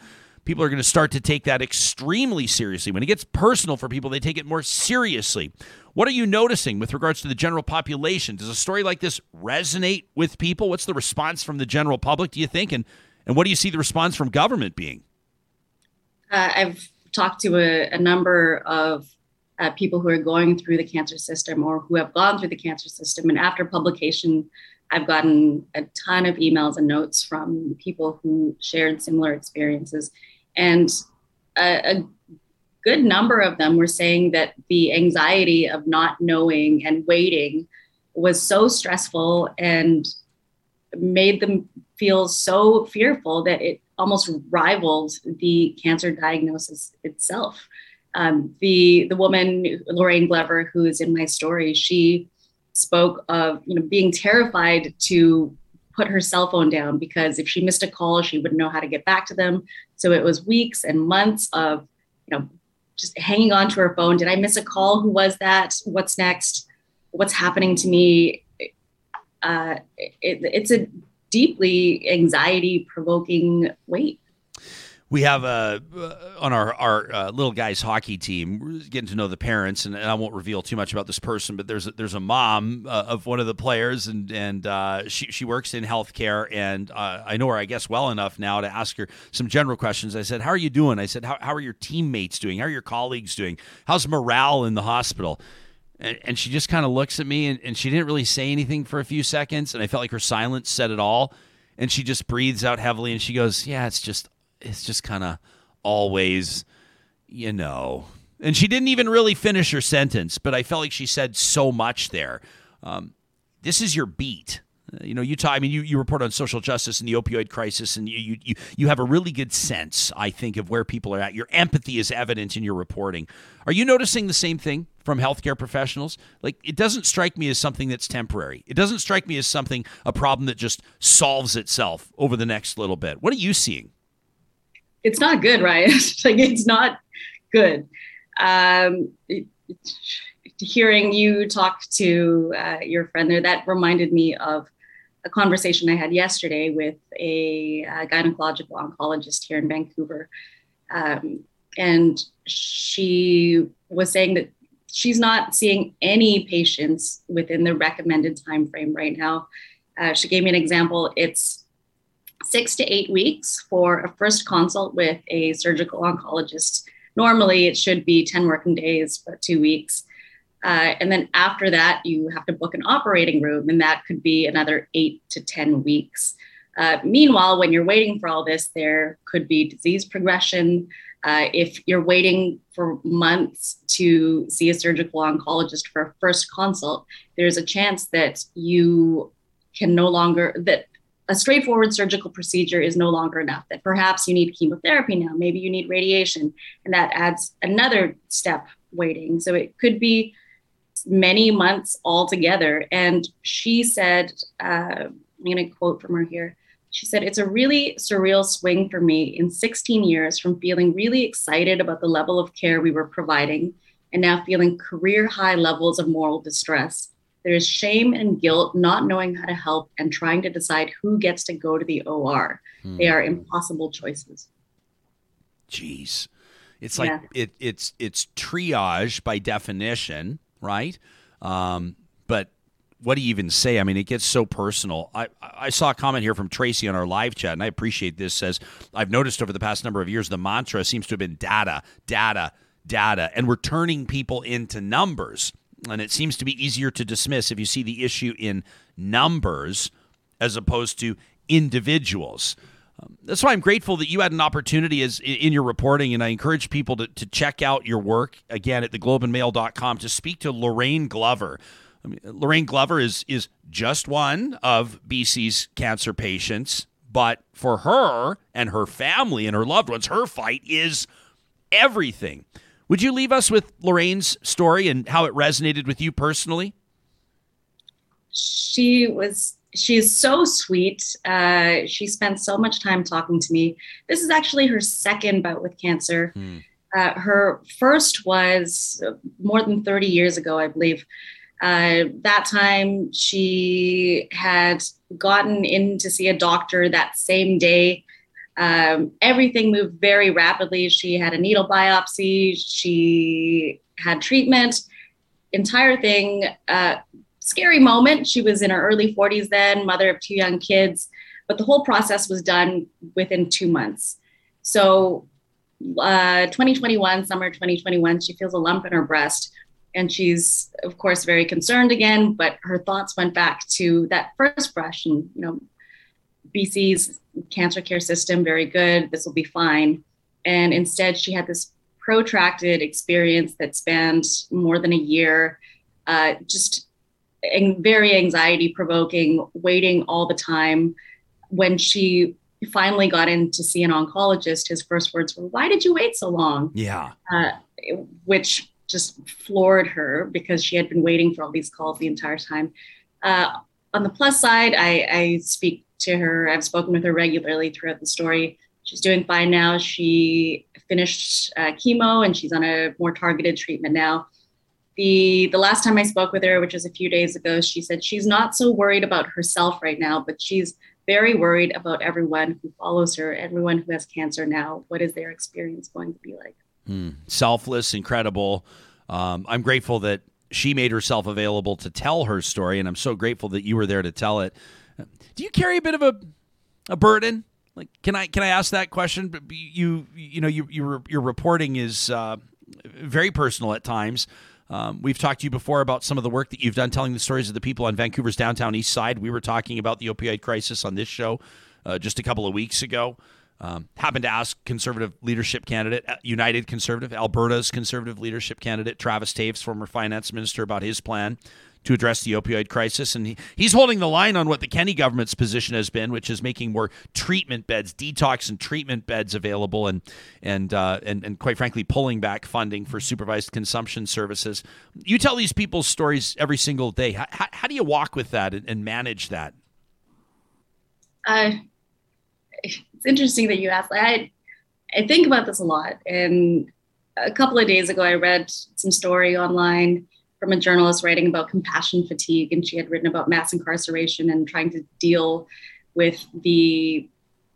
people are going to start to take that extremely seriously. When it gets personal for people, they take it more seriously. What are you noticing with regards to the general population? Does a story like this resonate with people? What's the response from the general public, do you think? And And what do you see the response from government being? Uh, I've talked to a, a number of uh, people who are going through the cancer system or who have gone through the cancer system. And after publication, I've gotten a ton of emails and notes from people who shared similar experiences. And a, a good number of them were saying that the anxiety of not knowing and waiting was so stressful and made them feel so fearful that it almost rivaled the cancer diagnosis itself. Um, the the woman Lorraine Glover, who is in my story, she spoke of you know being terrified to put her cell phone down because if she missed a call, she wouldn't know how to get back to them. So it was weeks and months of you know just hanging on to her phone. Did I miss a call? Who was that? What's next? What's happening to me? Uh, it, it's a deeply anxiety provoking wait we have uh, on our our uh, little guys hockey team we're getting to know the parents and, and, I won't reveal too much about this person but there's a, there's a mom uh, of one of the players and and uh, she she works in healthcare and uh, I know her I guess well enough now to ask her some general questions. I said how are you doing? I said how, how are your teammates doing? How are your colleagues doing? How's morale in the hospital? And, and she just kind of looks at me and, and she didn't really say anything for a few seconds and I felt like her silence said it all and she just breathes out heavily and she goes yeah it's just it's just kind of always, you know. And she didn't even really finish her sentence, but I felt like she said so much there. Um, this is your beat. You know, you. I mean, you, you report on social justice and the opioid crisis, and you, you you have a really good sense, I think, of where people are at. Your empathy is evident in your reporting. Are you noticing the same thing from healthcare professionals? Like, it doesn't strike me as something that's temporary. It doesn't strike me as something a problem that just solves itself over the next little bit. What are you seeing? It's not good, right? *laughs* like it's not good. Um, it, hearing you talk to uh, your friend there, that reminded me of a conversation I had yesterday with a, a gynecological oncologist here in Vancouver. Um, and she was saying that she's not seeing any patients within the recommended time frame right now. Uh, she gave me an example. It's six to eight weeks for a first consult with a surgical oncologist. Normally, it should be 10 working days, but two weeks. Uh, and then after that, you have to book an operating room, and that could be another eight to 10 weeks. Uh, meanwhile, when you're waiting for all this, there could be disease progression. Uh, if you're waiting for months to see a surgical oncologist for a first consult, there's a chance that you can no longer, that a straightforward surgical procedure is no longer enough, that perhaps you need chemotherapy now, maybe you need radiation, and that adds another step waiting. So it could be many months altogether. And she said, uh, I'm going to quote from her here. She said, It's a really surreal swing for me in 16 years from feeling really excited about the level of care we were providing and now feeling career high levels of moral distress. There is shame and guilt not knowing how to help and trying to decide who gets to go to the OR. Hmm. They are impossible choices. Jeez. It's like yeah. it, it's it's triage by definition, right? Um, but what do you even say? I mean, it gets so personal. I, I saw a comment here from Tracy on our live chat, and I appreciate this. Says, I've noticed over the past number of years, the mantra seems to have been data, data, data, and we're turning people into numbers. And it seems to be easier to dismiss if you see the issue in numbers as opposed to individuals. Um, that's why I'm grateful that you had an opportunity as in your reporting, and I encourage people to, to check out your work again at theglobeandmail.com to speak to Lorraine Glover. I mean, Lorraine Glover is is just one of BC's cancer patients, but for her and her family and her loved ones, her fight is everything. Would you leave us with Lorraine's story and how it resonated with you personally? She was she's so sweet. Uh, she spent so much time talking to me. This is actually her second bout with cancer. Hmm. Uh, her first was more than 30 years ago, I believe. Uh, that time, she had gotten in to see a doctor that same day um, everything moved very rapidly. She had a needle biopsy, she had treatment, entire thing. Uh, scary moment. She was in her early 40s then, mother of two young kids. but the whole process was done within two months. So, uh, 2021, summer 2021, she feels a lump in her breast. And she's, of course, very concerned again, but her thoughts went back to that first brush and, you know, BC's cancer care system, very good. This will be fine. And instead, she had this protracted experience that spanned more than a year, uh, just very anxiety provoking, waiting all the time. When she finally got in to see an oncologist, his first words were, Why did you wait so long? Yeah. Uh, which just floored her because she had been waiting for all these calls the entire time. Uh, on the plus side, I, I speak to her. I've spoken with her regularly throughout the story. She's doing fine now. She finished uh, chemo and she's on a more targeted treatment now. The the last time I spoke with her, which was a few days ago, she said she's not so worried about herself right now, but she's very worried about everyone who follows her, everyone who has cancer now. What is their experience going to be like? Mm. Selfless, incredible. Um, I'm grateful that she made herself available to tell her story, and I'm so grateful that you were there to tell it. Do you carry a bit of a a burden? Like, can I can I ask that question? But you you know you your your reporting is uh, very personal at times. Um, we've talked to you before about some of the work that you've done telling the stories of the people on Vancouver's downtown east side. We were talking about the opioid crisis on this show uh, just a couple of weeks ago. Um, happened to ask conservative leadership candidate, uh, United Conservative, Alberta's conservative leadership candidate, Travis Toews, former finance minister, about his plan to address the opioid crisis. And he, he's holding the line on what the Kenney government's position has been, which is making more treatment beds, detox and treatment beds available, and and uh, and, and quite frankly, pulling back funding for supervised consumption services. You tell these people's stories every single day. How, how, do you walk with that and, and manage that? Uh, it's interesting that you asked. I I think about this a lot, and a couple of days ago, I read some story online from a journalist writing about compassion fatigue, and she had written about mass incarceration and trying to deal with the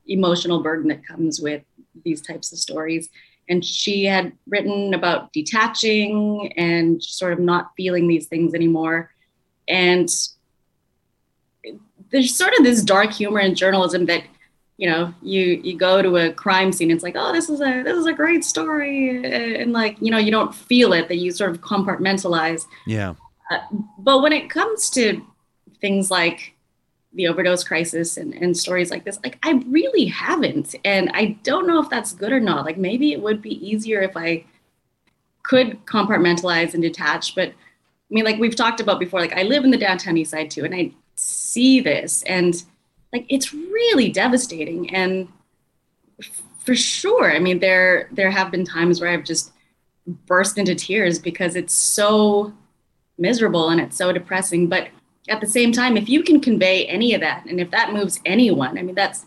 emotional burden that comes with these types of stories. And she had written about detaching and sort of not feeling these things anymore. And there's sort of this dark humor in journalism that you know you you go to a crime scene it's like oh this is a this is a great story and like you know you don't feel it that you sort of compartmentalize. Yeah. Uh, but when it comes to things like the overdose crisis and, and stories like this like i really haven't and i don't know if that's good or not. Like maybe it would be easier if i could compartmentalize and detach but i mean like we've talked about before like i live in the downtown east side too and i see this and like it's really devastating and for sure i mean there there have been times where i've just burst into tears because it's so miserable and it's so depressing. But at the same time if you can convey any of that and if that moves anyone i mean that's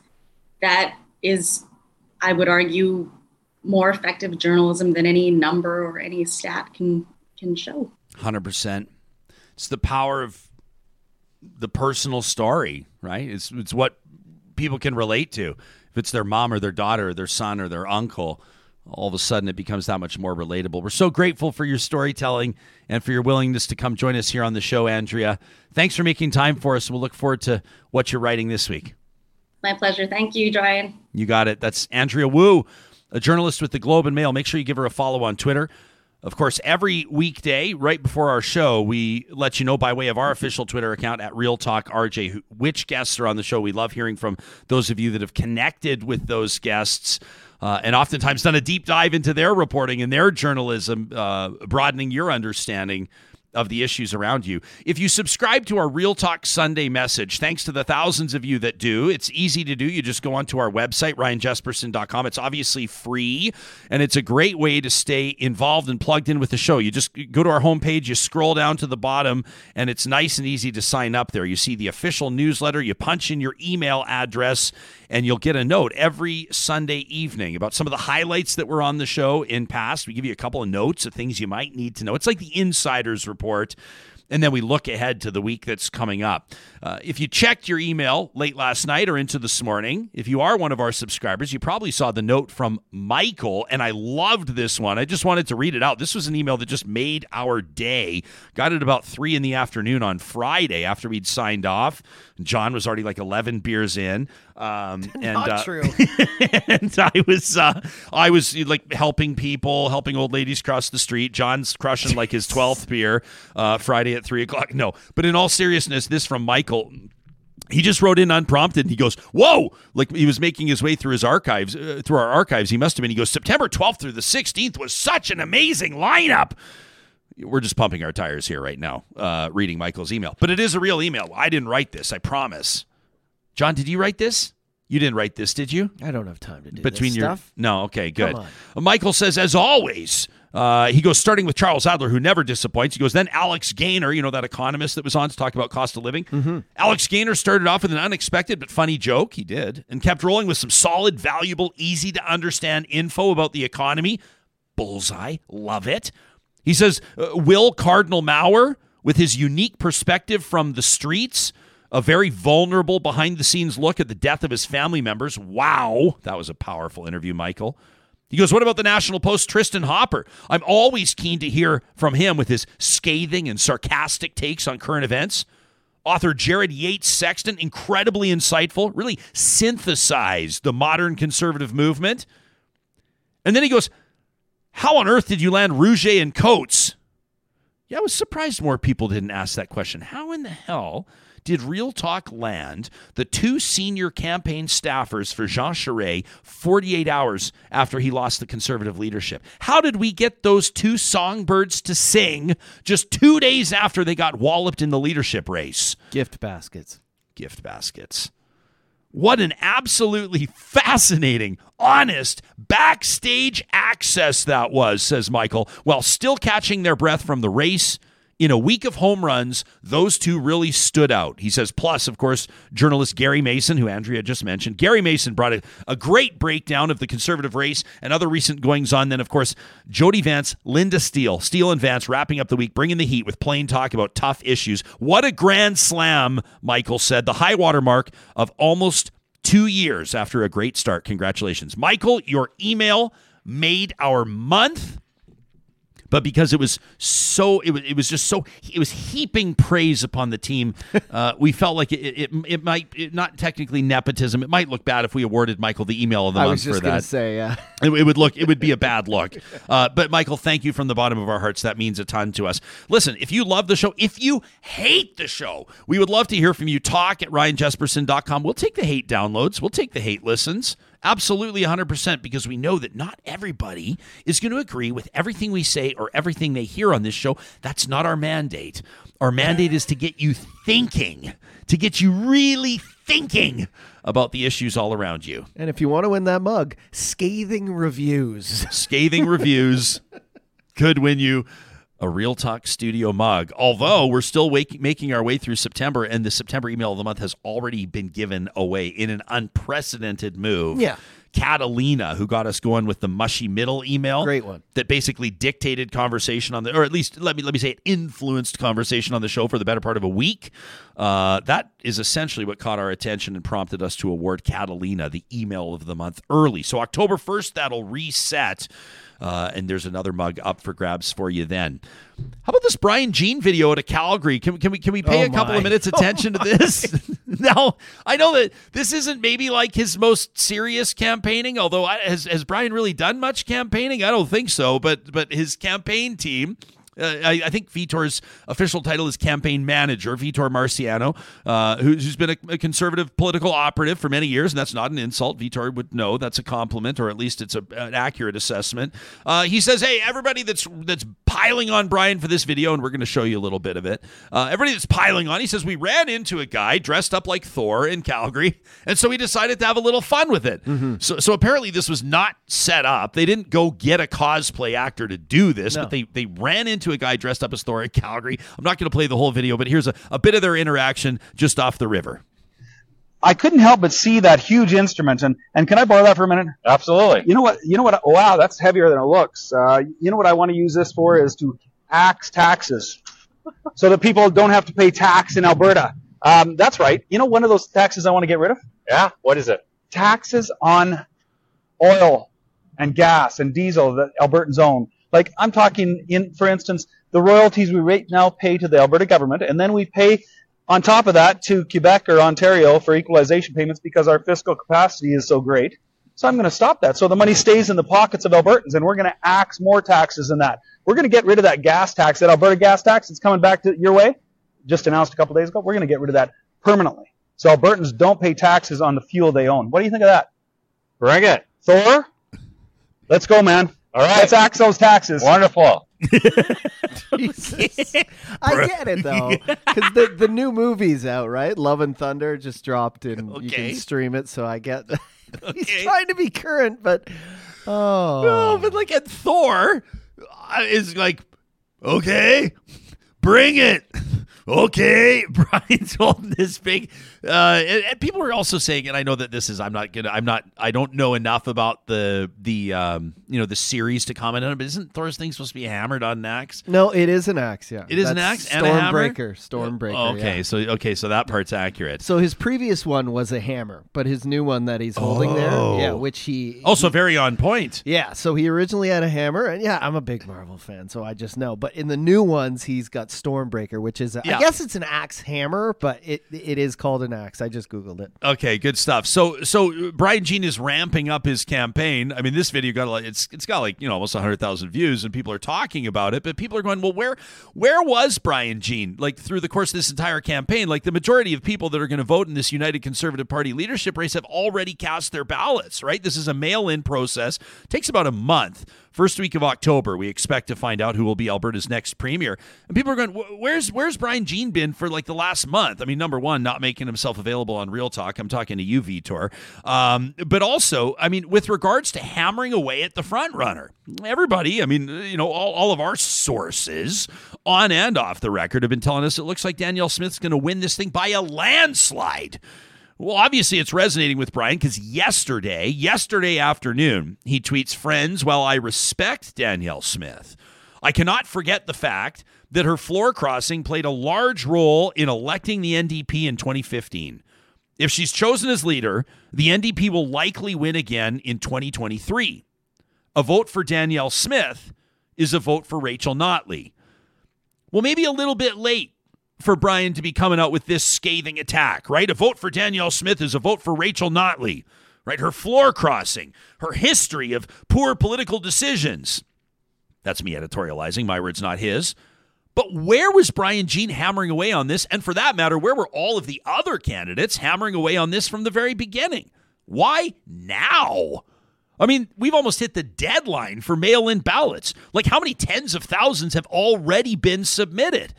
that is i would argue more effective journalism than any number or any stat can can show. 100% it's the power of the personal story, right? It's it's what people can relate to. If it's their mom or their daughter or their son or their uncle, all of a sudden it becomes that much more relatable. We're so grateful for your storytelling and for your willingness to come join us here on the show, Andrea. Thanks for making time for us. We'll look forward to what you're writing this week. My pleasure. Thank you, Brian. You got it. That's Andrea Woo, a journalist with the Globe and Mail. Make sure you give her a follow on Twitter of course, every weekday, right before our show, we let you know by way of our official Twitter account at Real Talk RJ which guests are on the show. We love hearing from those of you that have connected with those guests. Uh, and oftentimes done a deep dive into their reporting and their journalism, uh, broadening your understanding of the issues around you. If you subscribe to our Real Talk Sunday message, thanks to the thousands of you that do, it's easy to do. You just go onto our website, ryanjespersen.com. It's obviously free, and it's a great way to stay involved and plugged in with the show. You just go to our homepage, you scroll down to the bottom, and it's nice and easy to sign up there. You see the official newsletter, you punch in your email address, and you'll get a note every Sunday evening about some of the highlights that were on the show in past. We give you a couple of notes of things you might need to know. It's like the insider's report and then we look ahead to the week that's coming up. Uh, if you checked your email late last night or into this morning, if you are one of our subscribers, you probably saw the note from Michael, and I loved this one. I just wanted to read it out. This was an email that just made our day. Got it about three in the afternoon on Friday after we'd signed off. John was already like 11 beers in. Um, *laughs* and, Not uh, true. *laughs* and I was uh, I was like helping people, helping old ladies cross the street. John's crushing like his twelfth beer uh, Friday at three o'clock. No, but in all seriousness, this from Michael. He just wrote in unprompted. And he goes, "Whoa!" Like he was making his way through his archives, uh, through our archives. He must have been. He goes, "September twelfth through the sixteenth was such an amazing lineup." We're just pumping our tires here right now, uh, reading Michael's email. But it is a real email. I didn't write this. I promise. John, did you write this? You didn't write this, did you? I don't have time to do between this your stuff. no okay good. michael says as always uh, he goes starting with charles adler who never disappoints. He goes then alex gaynor you know that economist that was on to talk about cost of living? Mm-hmm. alex gaynor started off with an unexpected but funny joke. He did. And kept rolling with some solid valuable easy to understand info about the economy. Bullseye. Love it. He says uh, will cardinal maurer with his unique perspective from the streets a very vulnerable behind the scenes look at the death of his family members. Wow, that was a powerful interview, Michael. He goes, What about the National Post, Tristan Hopper? I'm always keen to hear from him with his scathing and sarcastic takes on current events. Author Jared Yates Sexton, incredibly insightful, really synthesized the modern conservative movement. And then he goes, How on earth did you land Rouge and Coates? Yeah, I was surprised more people didn't ask that question. How in the hell did Real Talk land the two senior campaign staffers for Jean Charest 48 hours after he lost the conservative leadership? How did we get those two songbirds to sing just two days after they got walloped in the leadership race? Gift baskets. Gift baskets. What an absolutely fascinating, honest backstage access that was, says Michael, while still catching their breath from the race. In a week of home runs, those two really stood out. He says, plus, of course, journalist Gary Mason, who Andrea just mentioned. Gary Mason brought a, a great breakdown of the conservative race and other recent goings on. Then, of course, Jody Vance, Linda Steele, Steele and Vance wrapping up the week, bringing the heat with plain talk about tough issues. What a grand slam, Michael said. The high water mark of almost two years after a great start. Congratulations. Michael, your email made our month but because it was so it was, it was just so it was heaping praise upon the team. *laughs* Uh, we felt like it, it, it might it, not technically nepotism it might look bad if we awarded michael the email of the I month for that. say, yeah. it, it would look it would be a bad look. *laughs* Uh, but michael thank you from the bottom of our hearts. That means a ton to us. Listen if you love the show if you hate the show we would love to hear from you. Talk at ryanjespersen.com we'll take the hate downloads. We'll take the hate listens Absolutely 100% because we know that not everybody is going to agree with everything we say or everything they hear on this show. That's not our mandate. Our mandate is to get you thinking, to get you really thinking about the issues all around you. And if you want to win that mug, scathing reviews. Scathing reviews *laughs* could win you a Real Talk Studio mug. Although we're still wake- making our way through September, and the September email of the month has already been given away in an unprecedented move. Yeah. Catalina, who got us going with the mushy middle email, Great one. that basically dictated conversation on the, or at least let me let me say it influenced conversation on the show for the better part of a week. Uh, that is essentially what caught our attention and prompted us to award Catalina the email of the month early. So October first, that'll reset. Uh, and there's another mug up for grabs for you then. How about this Brian Jean video out of Calgary? Can, can we can we pay Oh a couple of minutes *laughs* attention to this? *laughs* now I know that this isn't maybe like his most serious campaigning. Although I, has has Brian really done much campaigning? I don't think so. But but his campaign team. Uh, I, I think Vitor's official title is campaign manager, Vitor Marciano, uh, who's, who's been a, a conservative political operative for many years, and that's not an insult. Vitor would know that's a compliment, or at least it's a, an accurate assessment. Uh, he says, "Hey, everybody that's that's piling on Brian for this video, and we're going to show you a little bit of it. Uh, everybody that's piling on, he says we ran into a guy dressed up like Thor in Calgary, and so we decided to have a little fun with it. So, so apparently this was not set up. They didn't go get a cosplay actor to do this, but they they ran into a guy dressed up as Thor in Calgary. I'm not going to play the whole video, but here's a, a bit of their interaction just off the river. I couldn't help but see that huge instrument. And, and can I borrow that for a minute? Absolutely. You know what? You know what? Wow, that's heavier than it looks. Uh, you know what I want to use this for is to axe taxes. so that people don't have to pay tax in Alberta. Um, that's right. You know, one of those taxes I want to get rid of? Yeah. What is it? Taxes on oil and gas and diesel that Albertans own. Like I'm talking in, for instance, the royalties we right now pay to the Alberta government, and then we pay on top of that to Quebec or Ontario for equalization payments because our fiscal capacity is so great. So I'm going to stop that. So the money stays in the pockets of Albertans, and we're going to axe more taxes than that. We're going to get rid of that gas tax, that Alberta gas tax. It's coming back to your way. Just announced a couple days ago. We're going to get rid of that permanently. So Albertans don't pay taxes on the fuel they own. What do you think of that? Bring it. Thor? Let's go, man. All right. Let's axe those taxes. Wonderful. *laughs* Jesus. I get it though, *laughs* because the the new movie's out, right? Love and Thunder just dropped, and you Okay. can stream it. So I get *laughs* he's Okay. trying to be current, but oh, No, but like at Thor uh, is like, okay, bring it. Okay, Brian's holding this big, uh, and, and people are also saying, and I know that this is, I'm not gonna, I'm not, I don't know enough about the the, um, you know, the series to comment on it. But isn't Thor's thing supposed to be hammered on Nax? no, it is an axe. Yeah, It is an That's axe and a hammer? Stormbreaker. Stormbreaker. Oh, okay, yeah. so okay, so that part's accurate. So his previous one was a hammer, but his new one that he's holding Oh. there, yeah, which he Also very on point. Yeah, so he originally had a hammer, and yeah, I'm a big Marvel fan, so I just know. But in the new ones, he's got Stormbreaker, which is a, Yeah. I guess it's an axe hammer, but it it is called an I just googled it. Okay, good stuff. So, so Brian Jean is ramping up his campaign. I mean, this video got like it's it's got like you know almost hundred thousand views, and people are talking about it. But people are going, well, where where was Brian Jean like through the course of this entire campaign? Like the majority of people that are going to vote in this United Conservative Party leadership race have already cast their ballots. Right, this is a mail-in process. takes about a month. First week of October, we expect to find out who will be Alberta's next premier. And people are going, "Where's where's Brian Jean been for like the last month?" I mean, number one, not making himself available on Real Talk. I'm talking to you, Vitor. Um, but also, I mean, with regards to hammering away at the front runner, everybody, I mean, you know, all, all of our sources on and off the record have been telling us it looks like Danielle Smith's going to win this thing by a landslide. Well, obviously, it's resonating with Brian because yesterday, yesterday afternoon, he tweets, Friends, while I respect Danielle Smith, I cannot forget the fact that her floor crossing played a large role in electing the NDP in 2015. If she's chosen as leader, the NDP will likely win again in 2023. A vote for Danielle Smith is a vote for Rachel Notley. Well, maybe a little bit late for Brian to be coming out with this scathing attack, right? A vote for Danielle Smith is a vote for Rachel Notley, right? Her floor crossing, her history of poor political decisions. That's me editorializing. My words, not his. But where was Brian Jean hammering away on this? And for that matter, where were all of the other candidates hammering away on this from the very beginning? Why now? I mean, we've almost hit the deadline for mail in ballots. Like, how many tens of thousands have already been submitted?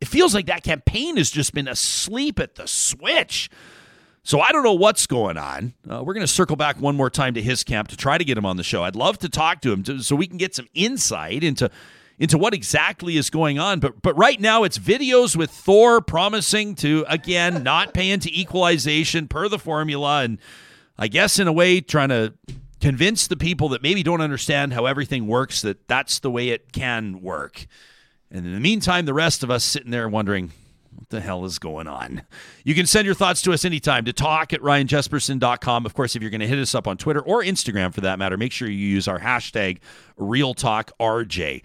It feels like that campaign has just been asleep at the switch. So I don't know what's going on. Uh, we're going to circle back one more time to his camp to try to get him on the show. I'd love to talk to him to, so we can get some insight into into what exactly is going on. But but right now it's videos with Thor promising to again *laughs* not pay into equalization per the formula, and I guess in a way trying to convince the people that maybe don't understand how everything works that that's the way it can work. And in the meantime, the rest of us sitting there wondering, what the hell is going on? You can send your thoughts to us anytime to talk at ryanjespersen.com. Of course, if you're going to hit us up on Twitter or Instagram for that matter, make sure you use our hashtag RealTalkRJ.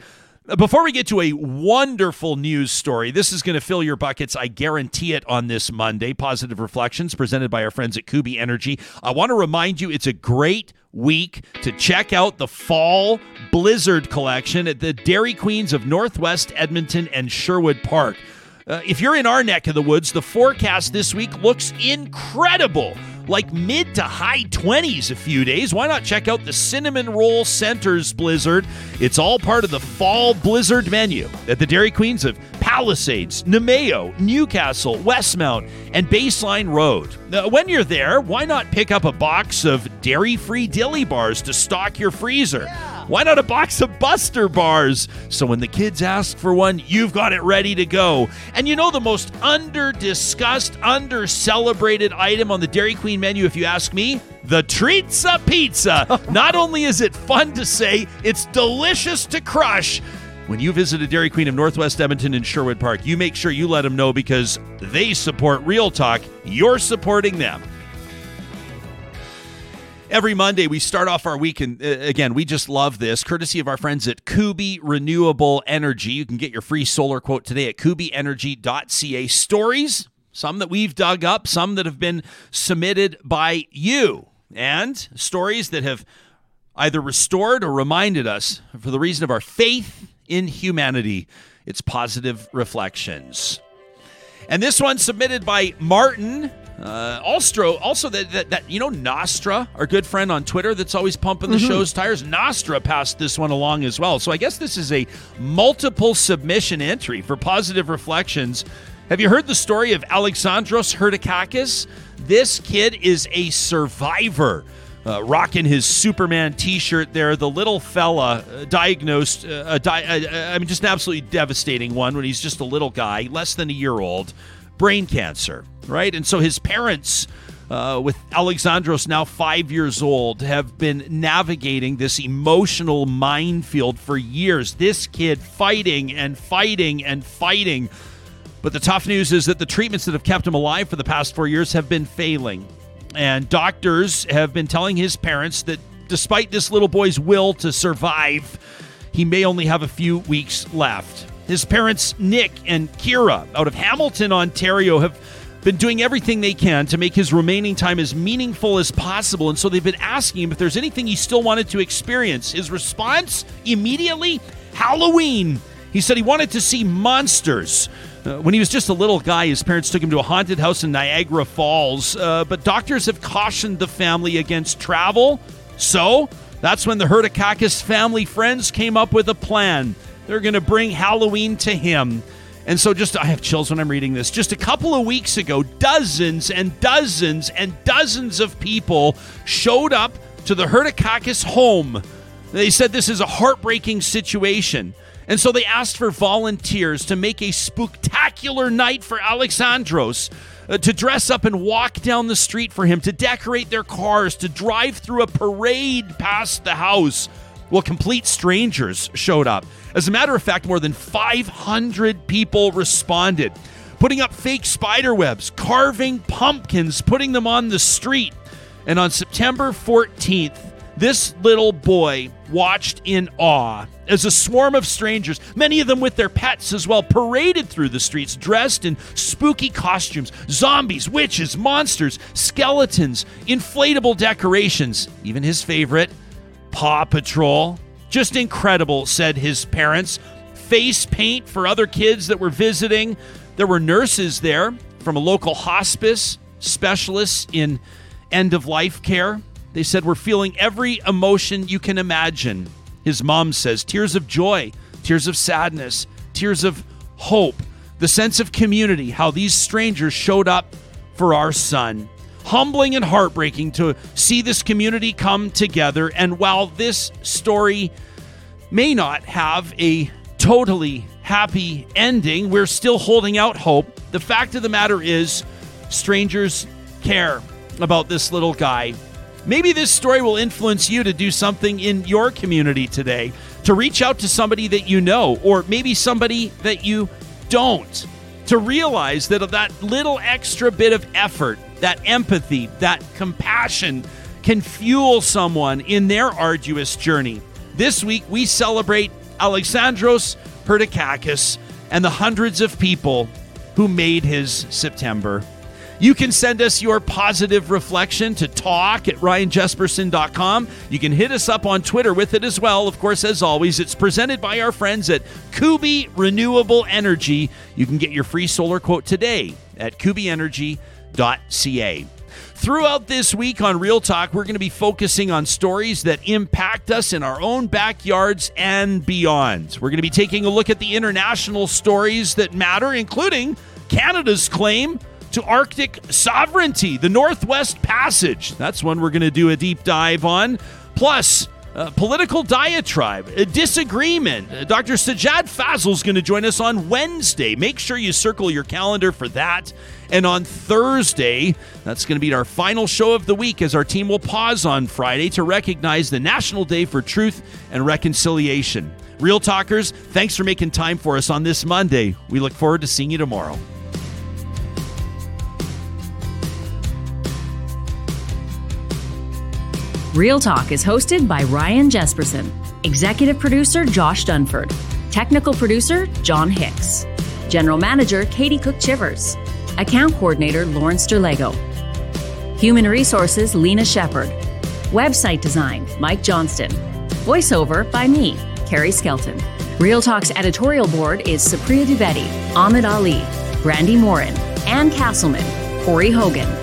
Before we get to a wonderful news story, this is going to fill your buckets. I guarantee it on this Monday. Positive Reflections presented by our friends at Kuby Energy. I want to remind you it's a great week to check out the fall blizzard collection at the Dairy Queens of Northwest Edmonton and Sherwood Park. Uh, if you're in our neck of the woods, the forecast this week looks incredible. Like mid to high 20s a few days. Why not check out the Cinnamon Roll Centers Blizzard? It's all part of the fall blizzard menu at the Dairy Queens of Palisades, Namao, Newcastle, Westmount, and Baseline Road. Now, when you're there, why not pick up a box of dairy free dilly bars to stock your freezer? Why not a box of Buster bars? So when the kids ask for one, you've got it ready to go. And you know the most under discussed, under celebrated item on the Dairy Queen menu, if you ask me? The Treatza Pizza. *laughs* Not only is it fun to say, it's delicious to crush. when you visit a Dairy Queen of Northwest Edmonton and Sherwood Park, you make sure you let them know because they support Real Talk. You're supporting them. Every Monday, we start off our week, and uh, again, we just love this, courtesy of our friends at Kuby Renewable Energy. You can get your free solar quote today at kubyenergy.ca. Stories, some that we've dug up, some that have been submitted by you, and stories that have either restored or reminded us, for the reason of our faith in humanity, it's positive reflections. And this one submitted by Martin uh, Alstro, also that, that, that you know Nostra, our good friend on Twitter, that's always pumping the show's tires. Nostra passed this one along as well. So I guess this is a multiple submission entry for positive reflections. Have you heard the story of Alexandros Herdakakis? This kid is a survivor. Uh, rocking his Superman T-shirt there, the little fella uh, diagnosed, uh, di- I mean, just an absolutely devastating one when he's just a little guy, less than a year old, brain cancer, right? And so his parents, uh, with Alexandros now five years old, have been navigating this emotional minefield for years. This kid fighting and fighting and fighting. But the tough news is that the treatments that have kept him alive for the past four years have been failing. And doctors have been telling his parents that despite this little boy's will to survive, he may only have a few weeks left. His parents, Nick and Kira, out of Hamilton, Ontario, have been doing everything they can to make his remaining time as meaningful as possible. And so they've been asking him if there's anything he still wanted to experience. His response immediately Halloween. He said he wanted to see monsters. Uh, when he was just a little guy, his parents took him to a haunted house in Niagara Falls, uh, but doctors have cautioned the family against travel. So that's when the Herdakakis family friends came up with a plan. They're going to bring Halloween to him. And so, just I have chills when I'm reading this. Just a couple of weeks ago, dozens and dozens and dozens of people showed up to the Herdakakis home. They said this is a heartbreaking situation. And so they asked for volunteers to make a spectacular night for Alexandros, uh, to dress up and walk down the street for him, to decorate their cars, to drive through a parade past the house. Well, complete strangers showed up. As a matter of fact, more than 500 people responded, putting up fake spider webs, carving pumpkins, putting them on the street. And on September 14th, this little boy watched in awe as a swarm of strangers, many of them with their pets as well, paraded through the streets dressed in spooky costumes zombies, witches, monsters, skeletons, inflatable decorations, even his favorite, Paw Patrol. Just incredible, said his parents. Face paint for other kids that were visiting. There were nurses there from a local hospice, specialists in end of life care. They said, We're feeling every emotion you can imagine. His mom says, Tears of joy, tears of sadness, tears of hope, the sense of community, how these strangers showed up for our son. Humbling and heartbreaking to see this community come together. And while this story may not have a totally happy ending, we're still holding out hope. The fact of the matter is, strangers care about this little guy. Maybe this story will influence you to do something in your community today, to reach out to somebody that you know, or maybe somebody that you don't, to realize that that little extra bit of effort, that empathy, that compassion can fuel someone in their arduous journey. This week, we celebrate Alexandros Herdakakis and the hundreds of people who made his September. You can send us your positive reflection to talk at ryanjespersen.com. You can hit us up on Twitter with it as well. Of course, as always, it's presented by our friends at Kuby Renewable Energy. You can get your free solar quote today at kubyenergy.ca. Throughout this week on Real Talk, we're going to be focusing on stories that impact us in our own backyards and beyond. We're going to be taking a look at the international stories that matter, including Canada's claim to Arctic sovereignty, the Northwest Passage. That's one we're going to do a deep dive on. Plus, uh, political diatribe, a disagreement. Uh, Dr. Sajad Fazl is going to join us on Wednesday. Make sure you circle your calendar for that. And on Thursday, that's going to be our final show of the week as our team will pause on Friday to recognize the National Day for Truth and Reconciliation. Real Talkers, thanks for making time for us on this Monday. We look forward to seeing you tomorrow. Real Talk is hosted by Ryan Jespersen, executive producer Josh Dunford, technical producer John Hicks, general manager Katie Cook Chivers, account coordinator Lawrence Derlego, human resources Lena Shepard, website design Mike Johnston, voiceover by me, Carrie Skelton. Real Talk's editorial board is Supriya Dwivedi, Ahmed Ali, Brandi Morin, Ann Castleman, Corey Hogan,